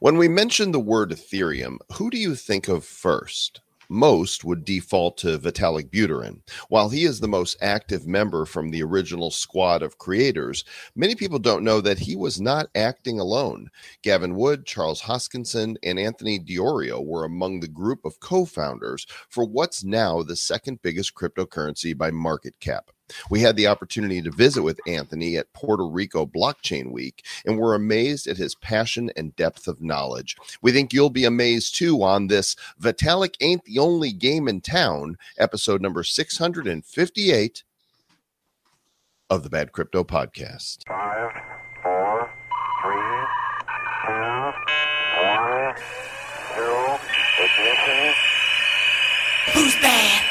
When we mention the word Ethereum, who do you think of first? Most would default to Vitalik Buterin. While he is the most active member from the original squad of creators, many people don't know that he was not acting alone. Gavin Wood, Charles Hoskinson, and Anthony Di Iorio were among the group of co founders for what's now the second biggest cryptocurrency by market cap. We had the opportunity to visit with Anthony at Puerto Rico Blockchain Week, and we're amazed at his passion and depth of knowledge. We think you'll be amazed too on this Vitalik Ain't the Only Game in Town, episode number 658 of the Bad Crypto Podcast. Five, four, three, two, one, zero, ignition. Who's bad?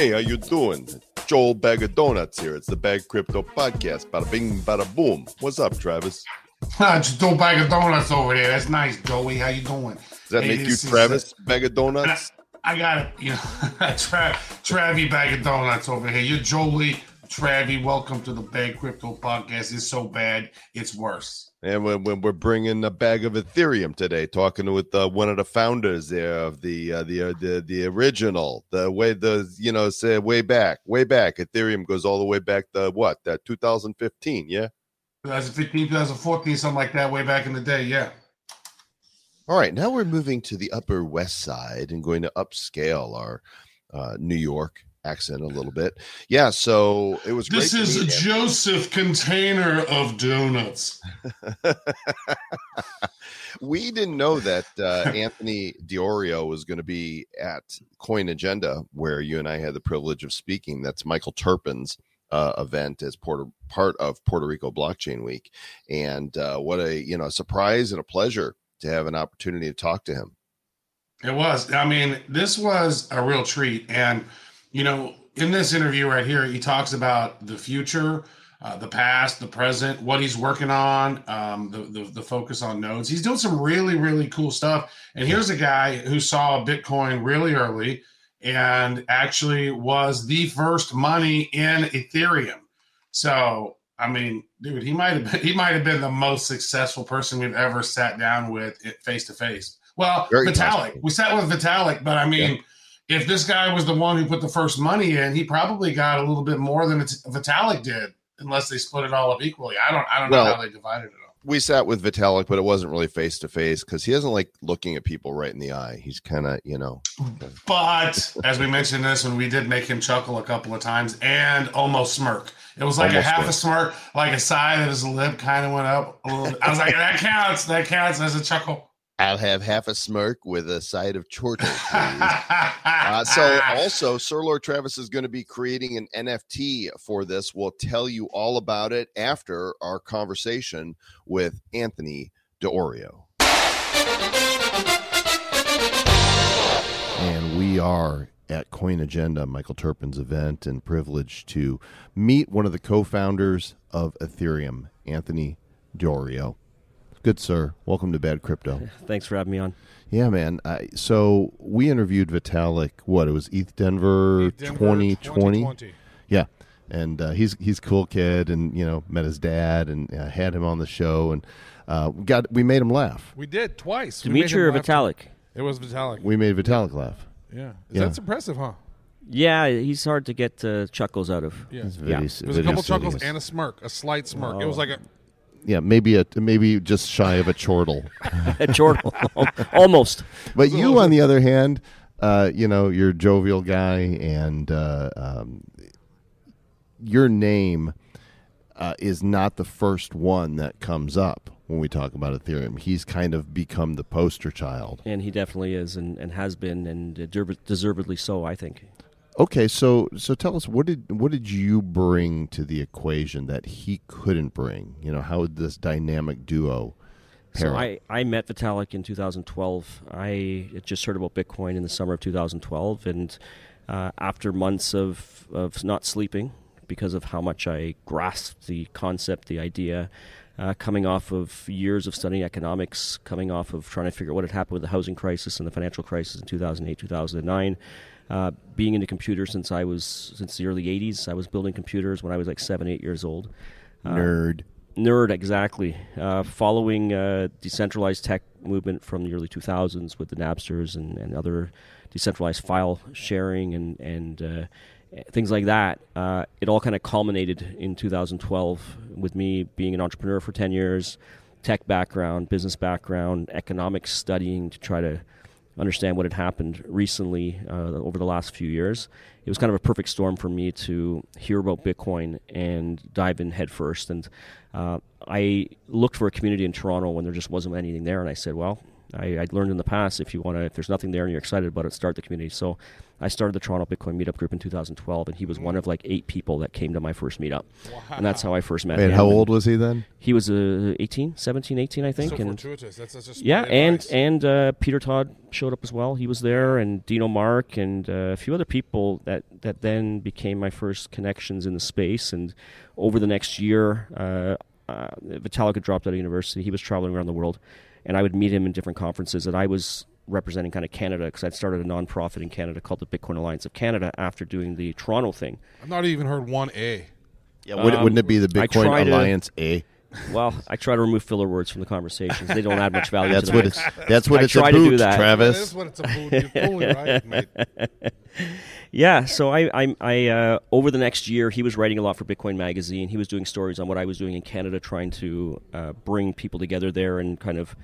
Hey, how you doing? Joel Bag of Donuts here. It's the Bag Crypto Podcast. Bada bing, bada boom. What's up, Travis? Just a bag of donuts over there. That's nice, Joey. How you doing? Does that Hey, make you is, uh, Travis Bag of Donuts? I got it. You know, Tra- Travy bag of donuts over here. You're Jolie Travy. Welcome to the Bad Crypto Podcast. It's so bad, it's worse. And when, when we're bringing a bag of Ethereum today, talking with uh, one of the founders there of the uh, the, uh, the the original, the way the you know say way back, way back. Ethereum goes all the way back to what that 2015, yeah. 2015, 2014, something like that, way back in the day. Yeah. All right, now we're moving to the Upper West Side and going to upscale our uh, New York accent a little bit. Yeah, so it was. This is a him. Joseph container of donuts. we didn't know that uh, Anthony Di Iorio was going to be at Coin Agenda, where you and I had the privilege of speaking. That's Michael Terpin's uh, event as Puerto, part of Puerto Rico Blockchain Week, and uh, what a you know a surprise and a pleasure to have an opportunity to talk to him. It was. I mean, this was a real treat. And, you know, in this interview right here, he talks about the future, uh, the past, the present, what he's working on, um, the, the the focus on nodes. He's doing some really, really cool stuff. And here's a guy who saw Bitcoin really early and actually was the first money in Ethereum. So, I mean, dude, he might have been, he might have been the most successful person we've ever sat down with face to face. Well, Very Vitalik. We sat with Vitalik, but I mean, if this guy was the one who put the first money in, he probably got a little bit more than Vitalik did, unless they split it all up equally. I don't, I don't know how they divided it up. We sat with Vitalik, but it wasn't really face to face because he doesn't like looking at people right in the eye. He's kind of, you know, But as we mentioned this, when we did make him chuckle a couple of times and almost smirk. It was like Almost a half a smirk, like a side of his lip kind of went up a little bit. I was like, that counts. That counts as a chuckle. I'll have half a smirk with a side of chortle. Uh, so also, Sir Lord Travis is going to be creating an NFT for this. We'll tell you all about it after our conversation with Anthony Di Iorio. And we are at Coin Agenda, Michael Terpin's event, and privileged to meet one of the co-founders of Ethereum, Anthony Di Iorio. Good sir, welcome to Bad Crypto. Thanks for having me on. Yeah, man. I, so we interviewed Vitalik. What it was ETH Denver, Denver 2020. Yeah, and uh, he's he's cool kid, and you know met his dad, and uh, had him on the show, and uh, we got we made him laugh. We did twice. We made Dimitri or him laugh. Vitalik? It was Vitalik. We made Vitalik laugh. yeah. Yeah. That's impressive, huh? Yeah, he's hard to get uh, chuckles out of. Yeah. It's Yeah. It was a very couple chuckles serious. and a smirk, a slight smirk. It was like a yeah, maybe a maybe just shy of a chortle. A chortle, almost. But you, on the other hand, uh, you know, you're a jovial guy, and uh, um, your name uh, is not the first one that comes up when we talk about Ethereum. He's kind of become the poster child. And he definitely is, and, and has been, and deserv- deservedly so. I think. Okay, so so tell us what did what did you bring to the equation that he couldn't bring? You know, how would this dynamic duo pair So up? I, I met Vitalik in 2012. I had just heard about Bitcoin in the summer of 2012, and uh, after months of, of not sleeping, because of how much I grasped the concept, the idea. Uh, coming off of years of studying economics, coming off of trying to figure out what had happened with the housing crisis and the financial crisis in 2008, 2009, uh, being into computers since I was since the early 80s. I was building computers when I was like seven, eight years old. Uh, Nerd. Nerd, exactly. Uh, following uh, decentralized tech movement from the early 2000s with the Napsters and, and other decentralized file sharing and and uh, things like that. Uh, it all kind of culminated in 2012 with me being an entrepreneur for 10 years, tech background, business background, economics studying to try to understand what had happened recently uh, over the last few years. It was kind of a perfect storm for me to hear about Bitcoin and dive in headfirst. And uh, I looked for a community in Toronto when there just wasn't anything there, and I said, well, I, I'd learned in the past if you want to, if there's nothing there and you're excited about it, start the community. So I started the Toronto Bitcoin Meetup group in 2012, and he was one of like eight people that came to my first meetup, and that's how I first met Wait, him. how old was he then? He was uh, 18, 17, 18, I think, so and fortuitous. That's, that's just yeah, and and uh, Peter Todd showed up as well. He was there, and Dino Mark, and uh, a few other people that that then became my first connections in the space. And over the next year, uh, uh, Vitalik had dropped out of university. He was traveling around the world, and I would meet him in different conferences. And I was representing kind of Canada because I'd started a nonprofit in Canada called the Bitcoin Alliance of Canada after doing the Toronto thing. I've not even heard one A. Yeah, would, Um, wouldn't it be the Bitcoin try to- Alliance A? Well, I try to remove filler words from the conversations. They don't add much value. That's to what it's. That's what I it's try to about, do that. That Travis. is what it's about. You're totally right, mate. Yeah, so I, I, I uh, over the next year, he was writing a lot for Bitcoin Magazine. He was doing stories on what I was doing in Canada, trying to uh, bring people together there and kind of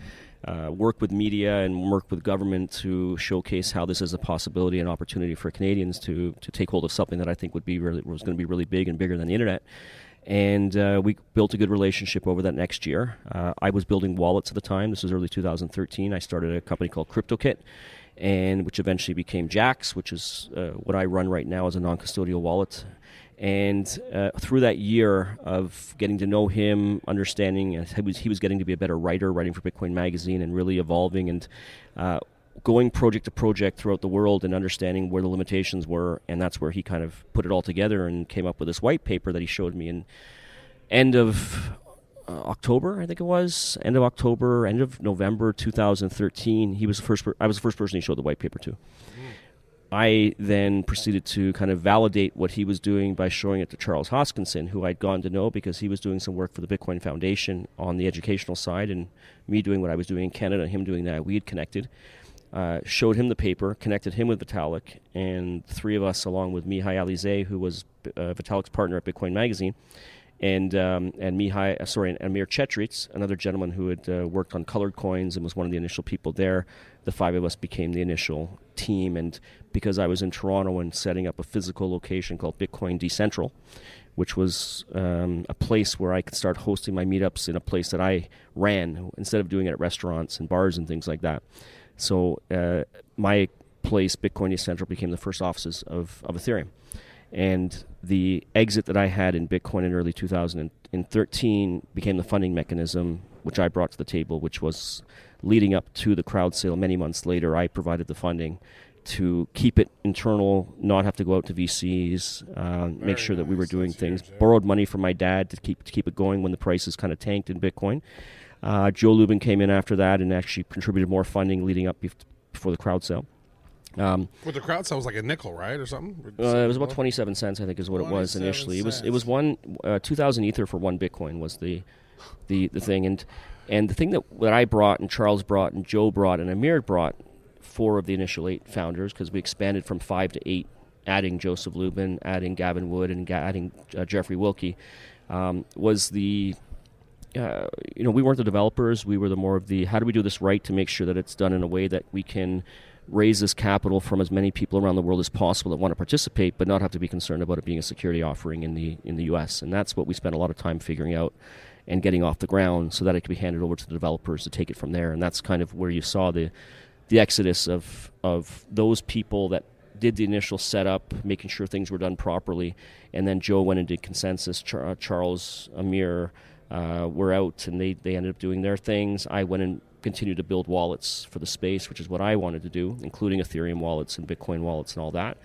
uh, work with media and work with government to showcase how this is a possibility and opportunity for Canadians to to take hold of something that I think would be really was going to be really big and bigger than the internet. And uh, we built a good relationship over that next year. Uh, I was building wallets at the time. This was early 2013. I started a company called Kryptokit and which eventually became Jaxx, which is uh, what I run right now as a non-custodial wallet. And uh, through that year of getting to know him, understanding uh, he was he was getting to be a better writer, writing for Bitcoin Magazine, and really evolving and uh, going project to project throughout the world and understanding where the limitations were. And that's where he kind of put it all together and came up with this white paper that he showed me in end of uh, October, I think it was end of October, end of November 2013. He was the first. Per- I was the first person he showed the white paper to. I then proceeded to kind of validate what he was doing by showing it to Charles Hoskinson, who I'd gone to know because he was doing some work for the Bitcoin Foundation on the educational side, and me doing what I was doing in Canada, and him doing that. We had connected. Uh, showed him the paper, connected him with Vitalik, and three of us, along with Mihai Alisie, who was uh, Vitalik's partner at Bitcoin Magazine, and um, and Mihai, uh, sorry, and Amir Chetrit, another gentleman who had uh, worked on colored coins and was one of the initial people there. The five of us became the initial team, and because I was in Toronto and setting up a physical location called Bitcoin Decentral, which was um, a place where I could start hosting my meetups in a place that I ran instead of doing it at restaurants and bars and things like that. So uh, my place, Bitcoin Decentral, became the first offices of, of Ethereum. And the exit that I had in Bitcoin in early 2013 became the funding mechanism which I brought to the table, which was leading up to the crowd sale many months later. I provided the funding to keep it internal, not have to go out to VCs, uh, make sure that we were doing That's things. huge, yeah. Borrowed money from my dad to keep to keep it going when the prices kind of tanked in Bitcoin. Uh, Joe Lubin came in after that and actually contributed more funding leading up bef- before the crowd sale. Um, With the crowd sale was like a nickel, right, or something? Uh, it was about 27 cents, I think, is what it was 27 initially. It was it was one uh, 2,000 ether for one Bitcoin was the the the thing, and and the thing that that I brought and Charles brought and Joe brought and Amir brought four of the initial eight founders because we expanded from five to eight, adding Joseph Lubin, adding Gavin Wood, and adding uh, Jeffrey Wilcke, um, was the uh, you know, we weren't the developers. We were the more of the how do we do this right to make sure that it's done in a way that we can raise this capital from as many people around the world as possible that want to participate, but not have to be concerned about it being a security offering in the in the U.S. And that's what we spent a lot of time figuring out and getting off the ground so that it could be handed over to the developers to take it from there. And that's kind of where you saw the the exodus of of those people that did the initial setup, making sure things were done properly, and then Joe went into ConsenSys. Char- Charles, Amir uh, were out, and they they ended up doing their things. I went and continued to build wallets for the space, which is what I wanted to do, including Ethereum wallets and Bitcoin wallets and all that.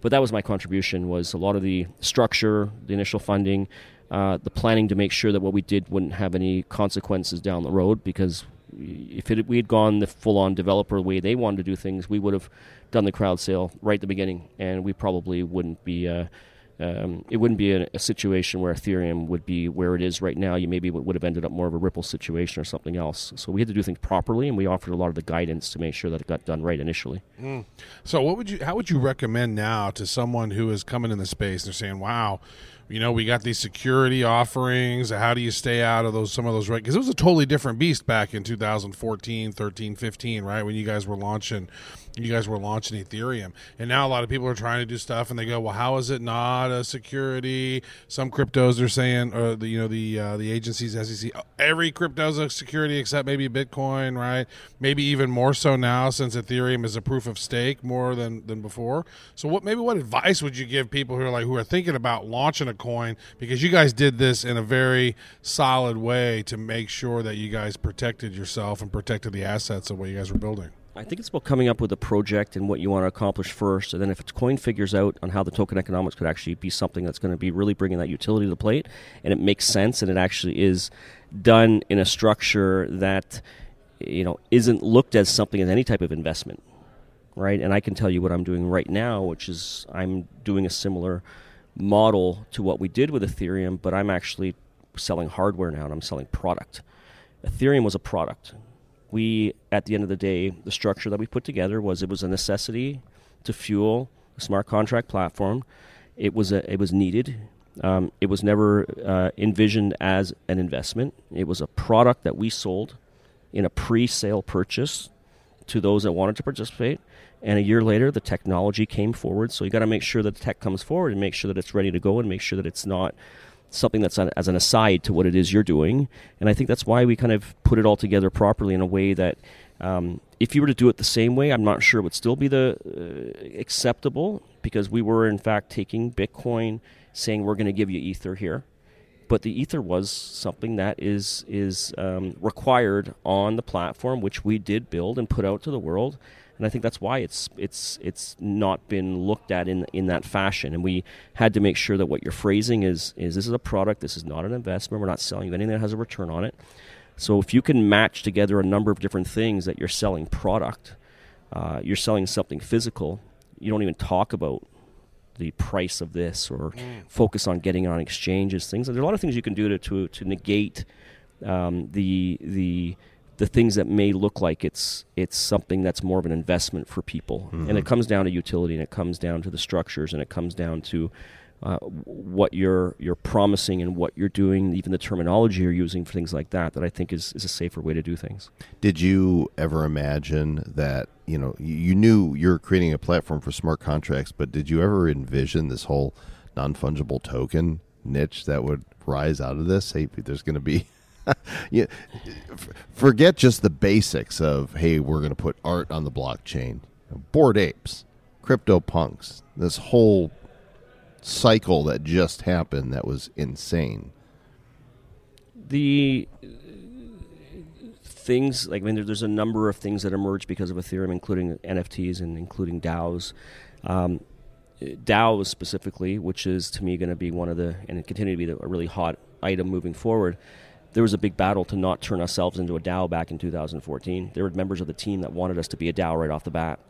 but that was my contribution. Was a lot of the structure, the initial funding, uh, the planning to make sure that what we did wouldn't have any consequences down the road. Because if it, we had gone the full-on developer way they wanted to do things, we would have done the crowd sale right at the beginning, and we probably wouldn't be. Uh, um, it wouldn't be a, a, situation where Ethereum would be where it is right now. You maybe would have ended up more of a Ripple situation or something else. So we had to do things properly, and we offered a lot of the guidance to make sure that it got done right initially. Mm. So, what would you? How would you recommend now to someone who is coming in the space? And they're saying, "Wow, you know, we got these security offerings. How do you stay out of those some of those right? Because it was a totally different beast back in 2014, 13, 15, right? When you guys were launching, you guys were launching Ethereum, and now a lot of people are trying to do stuff, and they go, "Well, how is it not a security?" Some cryptos are saying, or the you know the uh, the agencies, SEC, every crypto is a security except maybe Bitcoin, right? Maybe even more so now since Ethereum is a proof of stake more than than before. So, what maybe what advice would you give people who are like who are thinking about launching a coin because you guys did this in a very solid way to make sure that you guys protected yourself and protected the assets of what you guys were building. I think it's about coming up with a project and what you want to accomplish first, and then if its coin figures out on how the token economics could actually be something that's going to be really bringing that utility to the plate, and it makes sense, and it actually is done in a structure that you know isn't looked as something as any type of investment, right? And I can tell you what I'm doing right now, which is I'm doing a similar model to what we did with Ethereum, but I'm actually selling hardware now and I'm selling product. Ethereum was a product. We, at the end of the day, the structure that we put together was it was a necessity to fuel a smart contract platform. It was a, it was needed. Um, it was never uh, envisioned as an investment. It was a product that we sold in a pre-sale purchase to those that wanted to participate. And a year later, the technology came forward. So you got to make sure that the tech comes forward and make sure that it's ready to go and make sure that it's not something that's as an aside to what it is you're doing. And I think that's why we kind of put it all together properly in a way that um, if you were to do it the same way, I'm not sure it would still be the uh, acceptable because we were in fact taking Bitcoin, saying we're going to give you Ether here. But the Ether was something that is is um, required on the platform, which we did build and put out to the world and I think that's why it's it's it's not been looked at in in that fashion. And we had to make sure that what you're phrasing is is this is a product, this is not an investment. We're not selling you anything that has a return on it. So if you can match together a number of different things that you're selling product, uh, you're selling something physical. You don't even talk about the price of this or mm. focus on getting on exchanges things. There's a lot of things you can do to to, to negate um, the the the things that may look like it's it's something that's more of an investment for people, mm-hmm. and it comes down to utility, and it comes down to the structures, and it comes down to uh, what you're you're promising and what you're doing, even the terminology you're using for things like that. That I think is is a safer way to do things. Did you ever imagine that you know you knew you're creating a platform for smart contracts, but did you ever envision this whole non fungible token niche that would rise out of this? Hey, there's going to be yeah, forget just the basics of hey, we're going to put art on the blockchain. Bored apes, crypto punks, this whole cycle that just happened that was insane. The things like I mean, there's a number of things that emerged because of Ethereum, including NFTs and including DAOs. Um, DAOs specifically, which is to me going to be one of the and continue to be a really hot item moving forward there was a big battle to not turn ourselves into a DAO back in 2014. There were members of the team that wanted us to be a DAO right off the bat.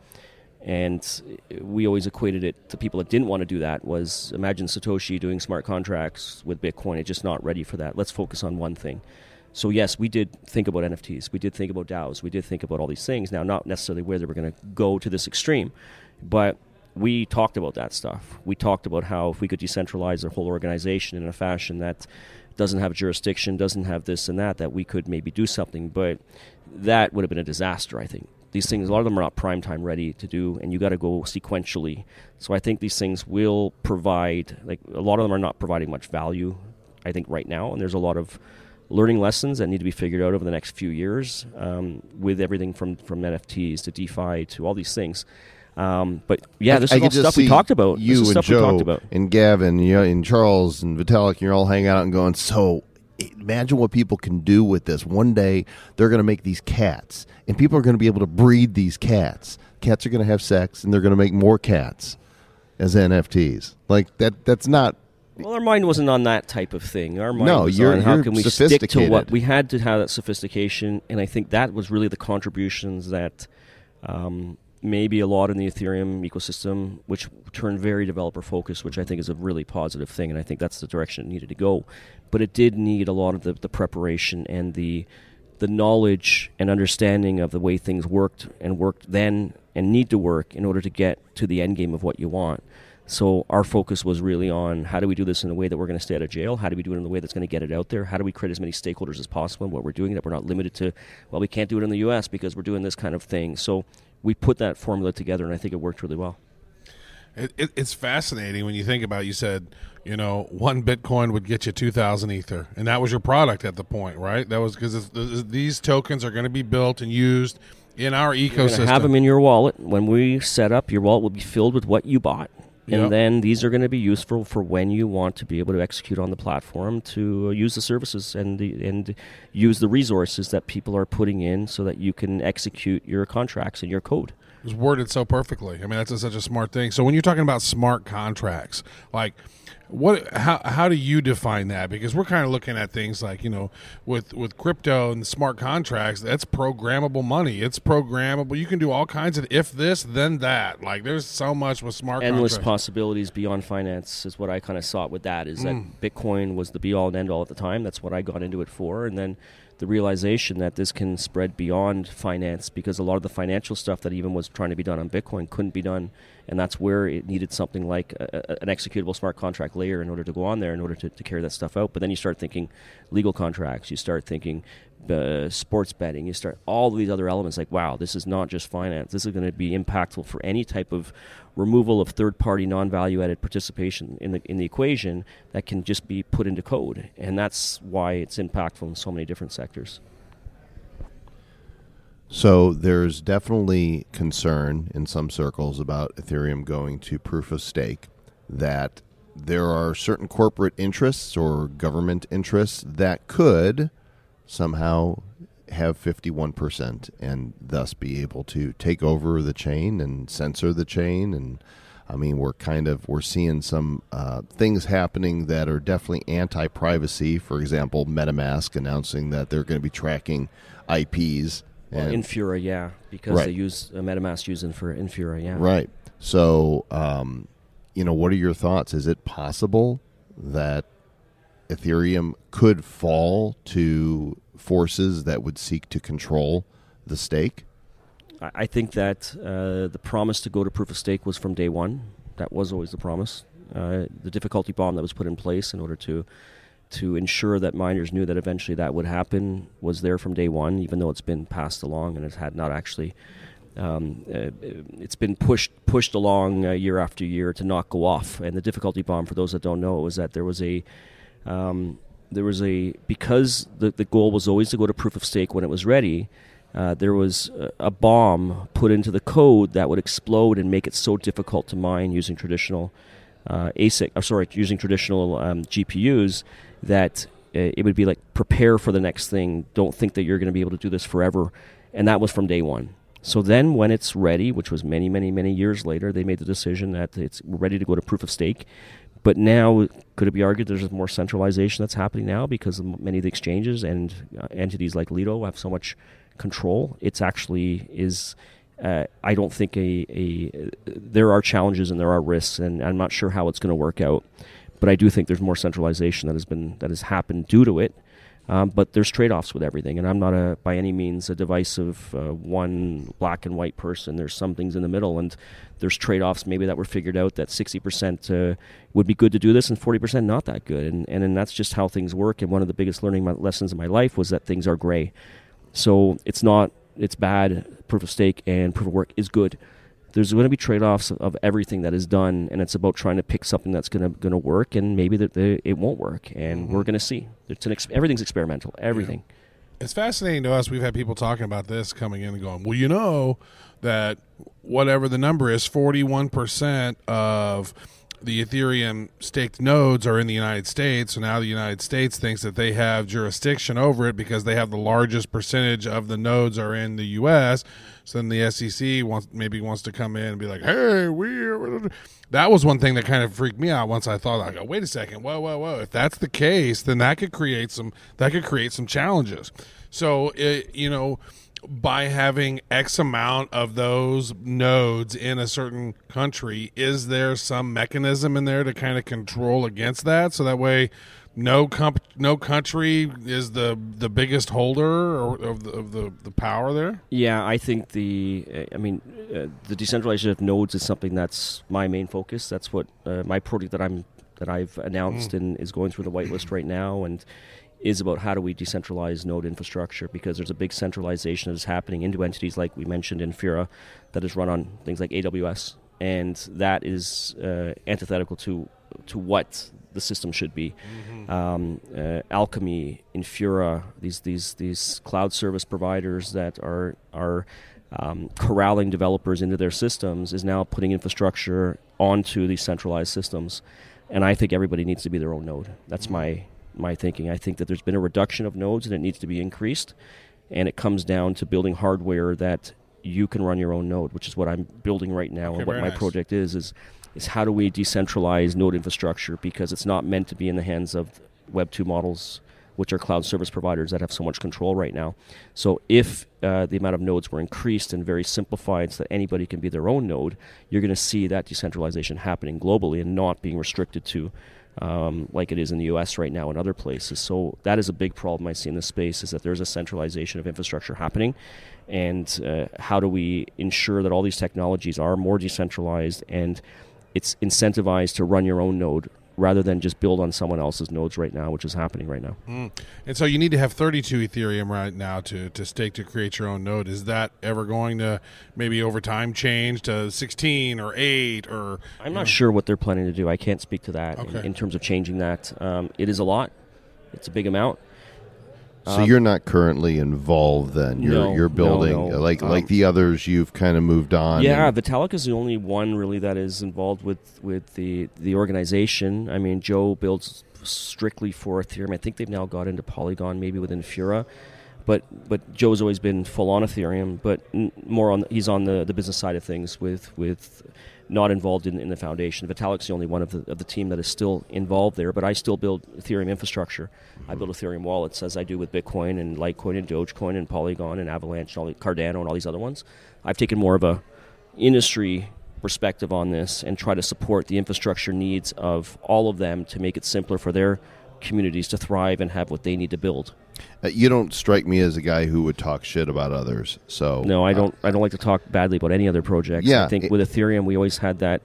And we always equated it to people that didn't want to do that was imagine Satoshi doing smart contracts with Bitcoin. It's just not ready for that. Let's focus on one thing. So yes, we did think about NFTs. We did think about DAOs. We did think about all these things. Now, not necessarily where they were going to go to this extreme, but we talked about that stuff. We talked about how if we could decentralize the whole organization in a fashion that doesn't have jurisdiction, doesn't have this and that, that we could maybe do something. But that would have been a disaster, I think. These things, a lot of them are not prime time ready to do, and you got to go sequentially. So I think these things will provide, like, a lot of them are not providing much value, I think, right now. And there's a lot of learning lessons that need to be figured out over the next few years um, with everything from, from NFTs to DeFi to all these things. Um, but yeah, this I, is I all stuff we talked about. You and Joe and Gavin, you know, and Charles and Vitalik, you're all hanging out and going. So imagine what people can do with this. One day they're going to make these cats, and people are going to be able to breed these cats. Cats are going to have sex, and they're going to make more cats. as NFTs. Like that. That's not. Well, our mind wasn't on that type of thing. Our mind No, was you're- on how you're can we stick to sophisticated. what we had to have that sophistication, and I think that was really the contributions that um, maybe a lot in the Ethereum ecosystem, which turned very developer focused, which I think is a really positive thing, and I think that's the direction it needed to go. But it did need a lot of the, the preparation and the the knowledge and understanding of the way things worked and worked then and need to work in order to get to the end game of what you want. So our focus was really on how do we do this in a way that we're going to stay out of jail? How do we do it in a way that's going to get it out there? How do we create as many stakeholders as possible in what we're doing that we're not limited to, well, we can't do it in the U.S. because we're doing this kind of thing. So we put that formula together, and I think it worked really well. It, it, it's fascinating when you think about. It. You said, you know, one Bitcoin would get you two thousand Ether, and that was your product at the point, right? That was because these tokens are going to be built and used in our You're ecosystem. have them in your wallet. When we set up, your wallet will be filled with what you bought. And Yep. then these are going to be useful for when you want to be able to execute on the platform to uh, use the services and the, and use the resources that people are putting in so that you can execute your contracts and your code. It was worded so perfectly. I mean, that's a, such a smart thing. So when you're talking about smart contracts, like what, how, how do you define that? Because we're kind of looking at things like you know, with with crypto and smart contracts, that's programmable money. It's programmable. You can do all kinds of if this then that. Like there's so much with smart Endless contracts. possibilities beyond finance is what I kind of saw with that. Is that mm. Bitcoin was the be all and end all at the time. That's what I got into it for, and then the realization that this can spread beyond finance because a lot of the financial stuff that even was trying to be done on Bitcoin couldn't be done, and that's where it needed something like a, an executable smart contract layer in order to go on there, in order to, to carry that stuff out. But then you start thinking legal contracts, you start thinking uh, sports betting, you start all these other elements. Like, wow, this is not just finance. This is going to be impactful for any type of removal of third-party non-value-added participation in the in the equation that can just be put into code, and that's why it's impactful in so many different sectors. So there's definitely concern in some circles about Ethereum going to proof of stake. That there are certain corporate interests or government interests that could somehow have 51% and thus be able to take over the chain and censor the chain and i mean we're kind of we're seeing some uh, things happening that are definitely anti-privacy for example metamask announcing that they're going to be tracking ips Well, and Infura, yeah, because Right. they use uh, MetaMask using for Infura, yeah. Right. So, um, you know, what are your thoughts? Is it possible that Ethereum could fall to forces that would seek to control the stake? I think that uh, the promise to go to proof of stake was from day one. That was always the promise. Uh, the difficulty bomb that was put in place in order to to ensure that miners knew that eventually that would happen was there from day one, even though it's been passed along and it had not actually. Um, uh, it's been pushed pushed along uh, year after year to not go off. And the difficulty bomb, for those that don't know, was that there was a um, there was a because the the goal was always to go to proof of stake when it was ready. Uh, there was a, bomb put into the code that would explode and make it so difficult to mine using traditional uh, ASIC, or sorry, using traditional um, GPUs that uh, it would be like prepare for the next thing. Don't think that you're going to be able to do this forever, and that was from day one. So then, when it's ready, which was many, many, many years later, they made the decision that it's ready to go to proof of stake. But now, could it be argued there's more centralization that's happening now because many of the exchanges and uh, entities like Lido have so much control? It's actually is. Uh, I don't think a, a there are challenges and there are risks, and I'm not sure how it's going to work out. But I do think there's more centralization that has been that has happened due to it. Um, but there's trade-offs with everything, and I'm not a by any means a divisive uh, one black and white person. There's some things in the middle, and there's trade-offs maybe that were figured out that 60% uh, would be good to do this, and 40% not that good, and and, and that's just how things work. And one of the biggest learning lessons in my life was that things are gray. So it's not it's bad. Proof of stake and proof of work is good. There's going to be trade-offs of everything that is done, and it's about trying to pick something that's going to going to work, and maybe that it won't work, and we're mm-hmm. going to see. It's an ex- everything's experimental. Everything. it's fascinating to us. We've had people talking about this coming in and going, well, you know that whatever the number is, 41% of the Ethereum staked nodes are in the United States, so now the United States thinks that they have jurisdiction over it because they have the largest percentage of the nodes are in the U.S. So then the SEC wants maybe wants to come in and be like, "Hey, we." That was one thing that kind of freaked me out once I thought, I go, "Wait a second, whoa, whoa, whoa!" If that's the case, then that could create some that could create some challenges. So it, you know by having X amount of those nodes in a certain country, is there some mechanism in there to kind of control against that? So that way, no comp- no country is the the biggest holder of the, of the, the power there. Yeah, I think the I mean uh, the decentralization of nodes is something that's my main focus. That's what uh, my project that I'm that I've announced mm. and is going through the whitelist right now and is about how do we decentralize node infrastructure because there's a big centralization that is happening into entities like we mentioned Infura that is run on things like AWS, and that is uh, antithetical to to what the system should be. Mm-hmm. Um, uh, Alchemy, Infura, these these these cloud service providers that are are um, corralling developers into their systems is now putting infrastructure onto these centralized systems, and I think everybody needs to be their own node. That's mm-hmm. my my thinking. I think that there's been a reduction of nodes and it needs to be increased. And it comes down to building hardware that you can run your own node, which is what I'm building right now. Okay, and what my nice. project is is is how do we decentralize node infrastructure because it's not meant to be in the hands of Web two models, which are cloud service providers that have so much control right now. So if uh, the amount of nodes were increased and very simplified so that anybody can be their own node, you're going to see that decentralization happening globally and not being restricted to um, like it is in the U.S. right now and other places. So that is a big problem I see in this space is that there's a centralization of infrastructure happening, and uh, how do we ensure that all these technologies are more decentralized and it's incentivized to run your own node rather than just build on someone else's nodes right now, which is happening right now. Mm. And so you need to have 32 Ethereum right now to, to stake to create your own node. Is that ever going to maybe over time change to 16 or 8 or? I'm not know? sure what they're planning to do. I can't speak to that okay. in, in, terms of changing that. Um, it is a lot. It's a big amount. So um, you're not currently involved then. You're no, you're building no, no. like um, like the others you've kind of moved on. Yeah, Vitalik is the only one really that is involved with with the the organization. I mean, Joe builds strictly for Ethereum. I think they've now got into Polygon, maybe within Infura. But but Joe's always been full on Ethereum, but more on he's on the, the business side of things with with not involved in, in the foundation. Vitalik's the only one of the, of the team that is still involved there, but I still build Ethereum infrastructure. I build Ethereum wallets as I do with Bitcoin and Litecoin and Dogecoin and Polygon and Avalanche and all Cardano and all these other ones. I've taken more of a industry perspective on this and try to support the infrastructure needs of all of them to make it simpler for their communities to thrive and have what they need to build. Uh, you don't strike me as a guy who would talk shit about others. So no, I don't. Uh, I don't like to talk badly about any other projects. Yeah, I think it, with Ethereum, we always had that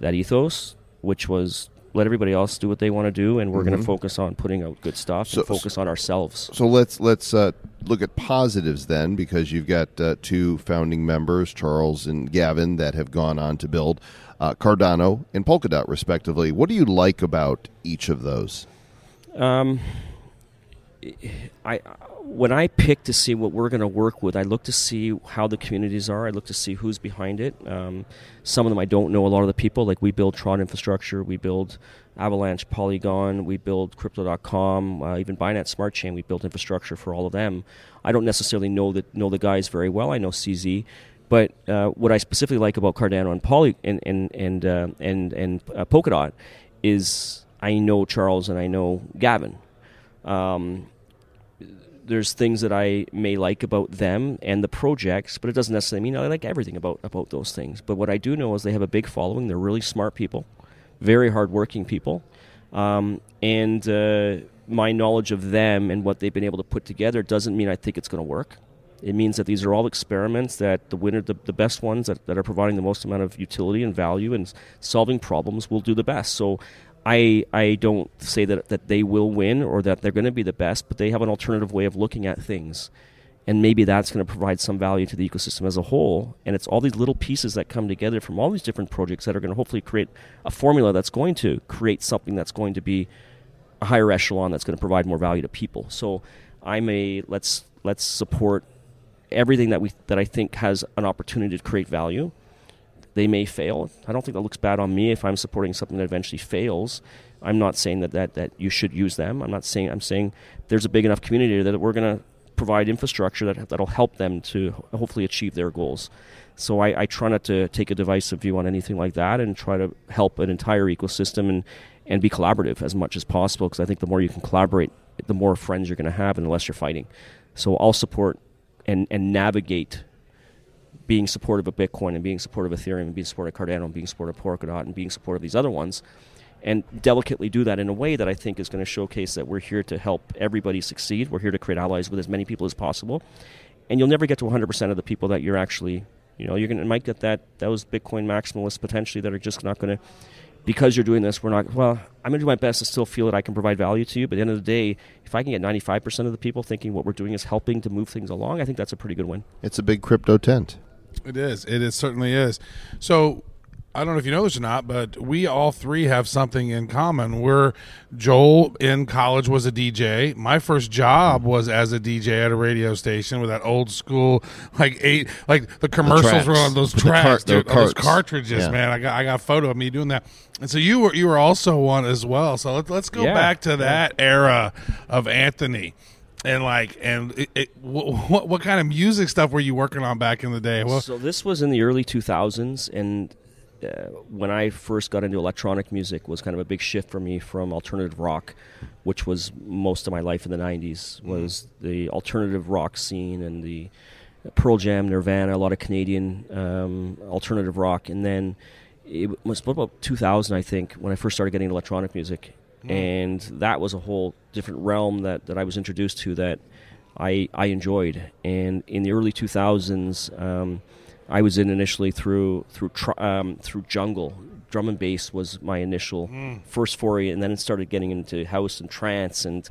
that ethos, which was let everybody else do what they want to do, and we're mm-hmm. going to focus on putting out good stuff so, and focus on ourselves. So let's let's uh, look at positives then, because you've got uh, two founding members, Charles and Gavin, that have gone on to build uh, Cardano and Polkadot, respectively. What do you like about each of those? Um, I when I pick to see what we're going to work with, I look to see how the communities are. I look to see who's behind it. Um, some of them I don't know a lot of the people. Like we build Tron infrastructure, we build Avalanche, Polygon, we build Crypto.com, uh, even Binance Smart Chain. We built infrastructure for all of them. I don't necessarily know that know the guys very well. I know CZ, but uh, what I specifically like about Cardano and Poly and and and uh, and, and uh, Polkadot is I know Charles and I know Gavin. Um, there's things that I may like about them and the projects, but it doesn't necessarily mean I like everything about about those things. But what I do know is they have a big following. They're really smart people, very hardworking people, um, and uh, my knowledge of them and what they've been able to put together doesn't mean I think it's going to work. It means that these are all experiments that the winner, the, the best ones that, that are providing the most amount of utility and value and solving problems will do the best. So I I don't say that that they will win or that they're going to be the best, but they have an alternative way of looking at things, and maybe that's going to provide some value to the ecosystem as a whole. And it's all these little pieces that come together from all these different projects that are going to hopefully create a formula that's going to create something that's going to be a higher echelon that's going to provide more value to people. So I'm a let's let's support everything that we that I think has an opportunity to create value they may fail. I don't think that looks bad on me if I'm supporting something that eventually fails. I'm not saying that, that, that you should use them. I'm not saying I'm saying there's a big enough community that we're going to provide infrastructure that that'll help them to hopefully achieve their goals. So I, I try not to take a divisive view on anything like that, and try to help an entire ecosystem and and be collaborative as much as possible. Because I think the more you can collaborate, the more friends you're going to have, and the less you're fighting. So I'll support and and navigate being supportive of Bitcoin and being supportive of Ethereum and being supportive of Cardano and being supportive of Polkadot and being supportive of these other ones and delicately do that in a way that I think is going to showcase that we're here to help everybody succeed. We're here to create allies with as many people as possible. And you'll never get to 100% of the people that you're actually, you know, you're going to might get that those Bitcoin maximalists potentially that are just not going to because you're doing this, we're not, well, I'm going to do my best to still feel that I can provide value to you. But at the end of the day, if I can get 95% of the people thinking what we're doing is helping to move things along, I think that's a pretty good win. It's a big crypto tent. It is. It is certainly is. So I don't know if you know this or not, but we all three have something in common. We're Joel in college was a DJ. My first job was as a DJ at a radio station with that old school like eight like the commercials tracks. were on those the tracks, the dude, oh, those cartridges, Yeah. man. I got I got a photo of me doing that. And so you were you were also one as well. So let's let's go Yeah. back to that era of Anthony. And like, and it, it, what, what what kind of music stuff were you working on back in the day? Well, so this was in the early 2000s, and uh, when I first got into electronic music, was kind of a big shift for me from alternative rock, which was most of my life in the 90s. Was the alternative rock scene and the Pearl Jam, Nirvana, a lot of Canadian um, alternative rock, and then it was about 2000, I think, when I first started getting electronic music, and that was a whole different realm that, that I was introduced to that I I enjoyed. And in the early 2000s, um, I was in initially through through tr- um, through jungle. Drum and bass was my initial first foray, and then it started getting into house and trance and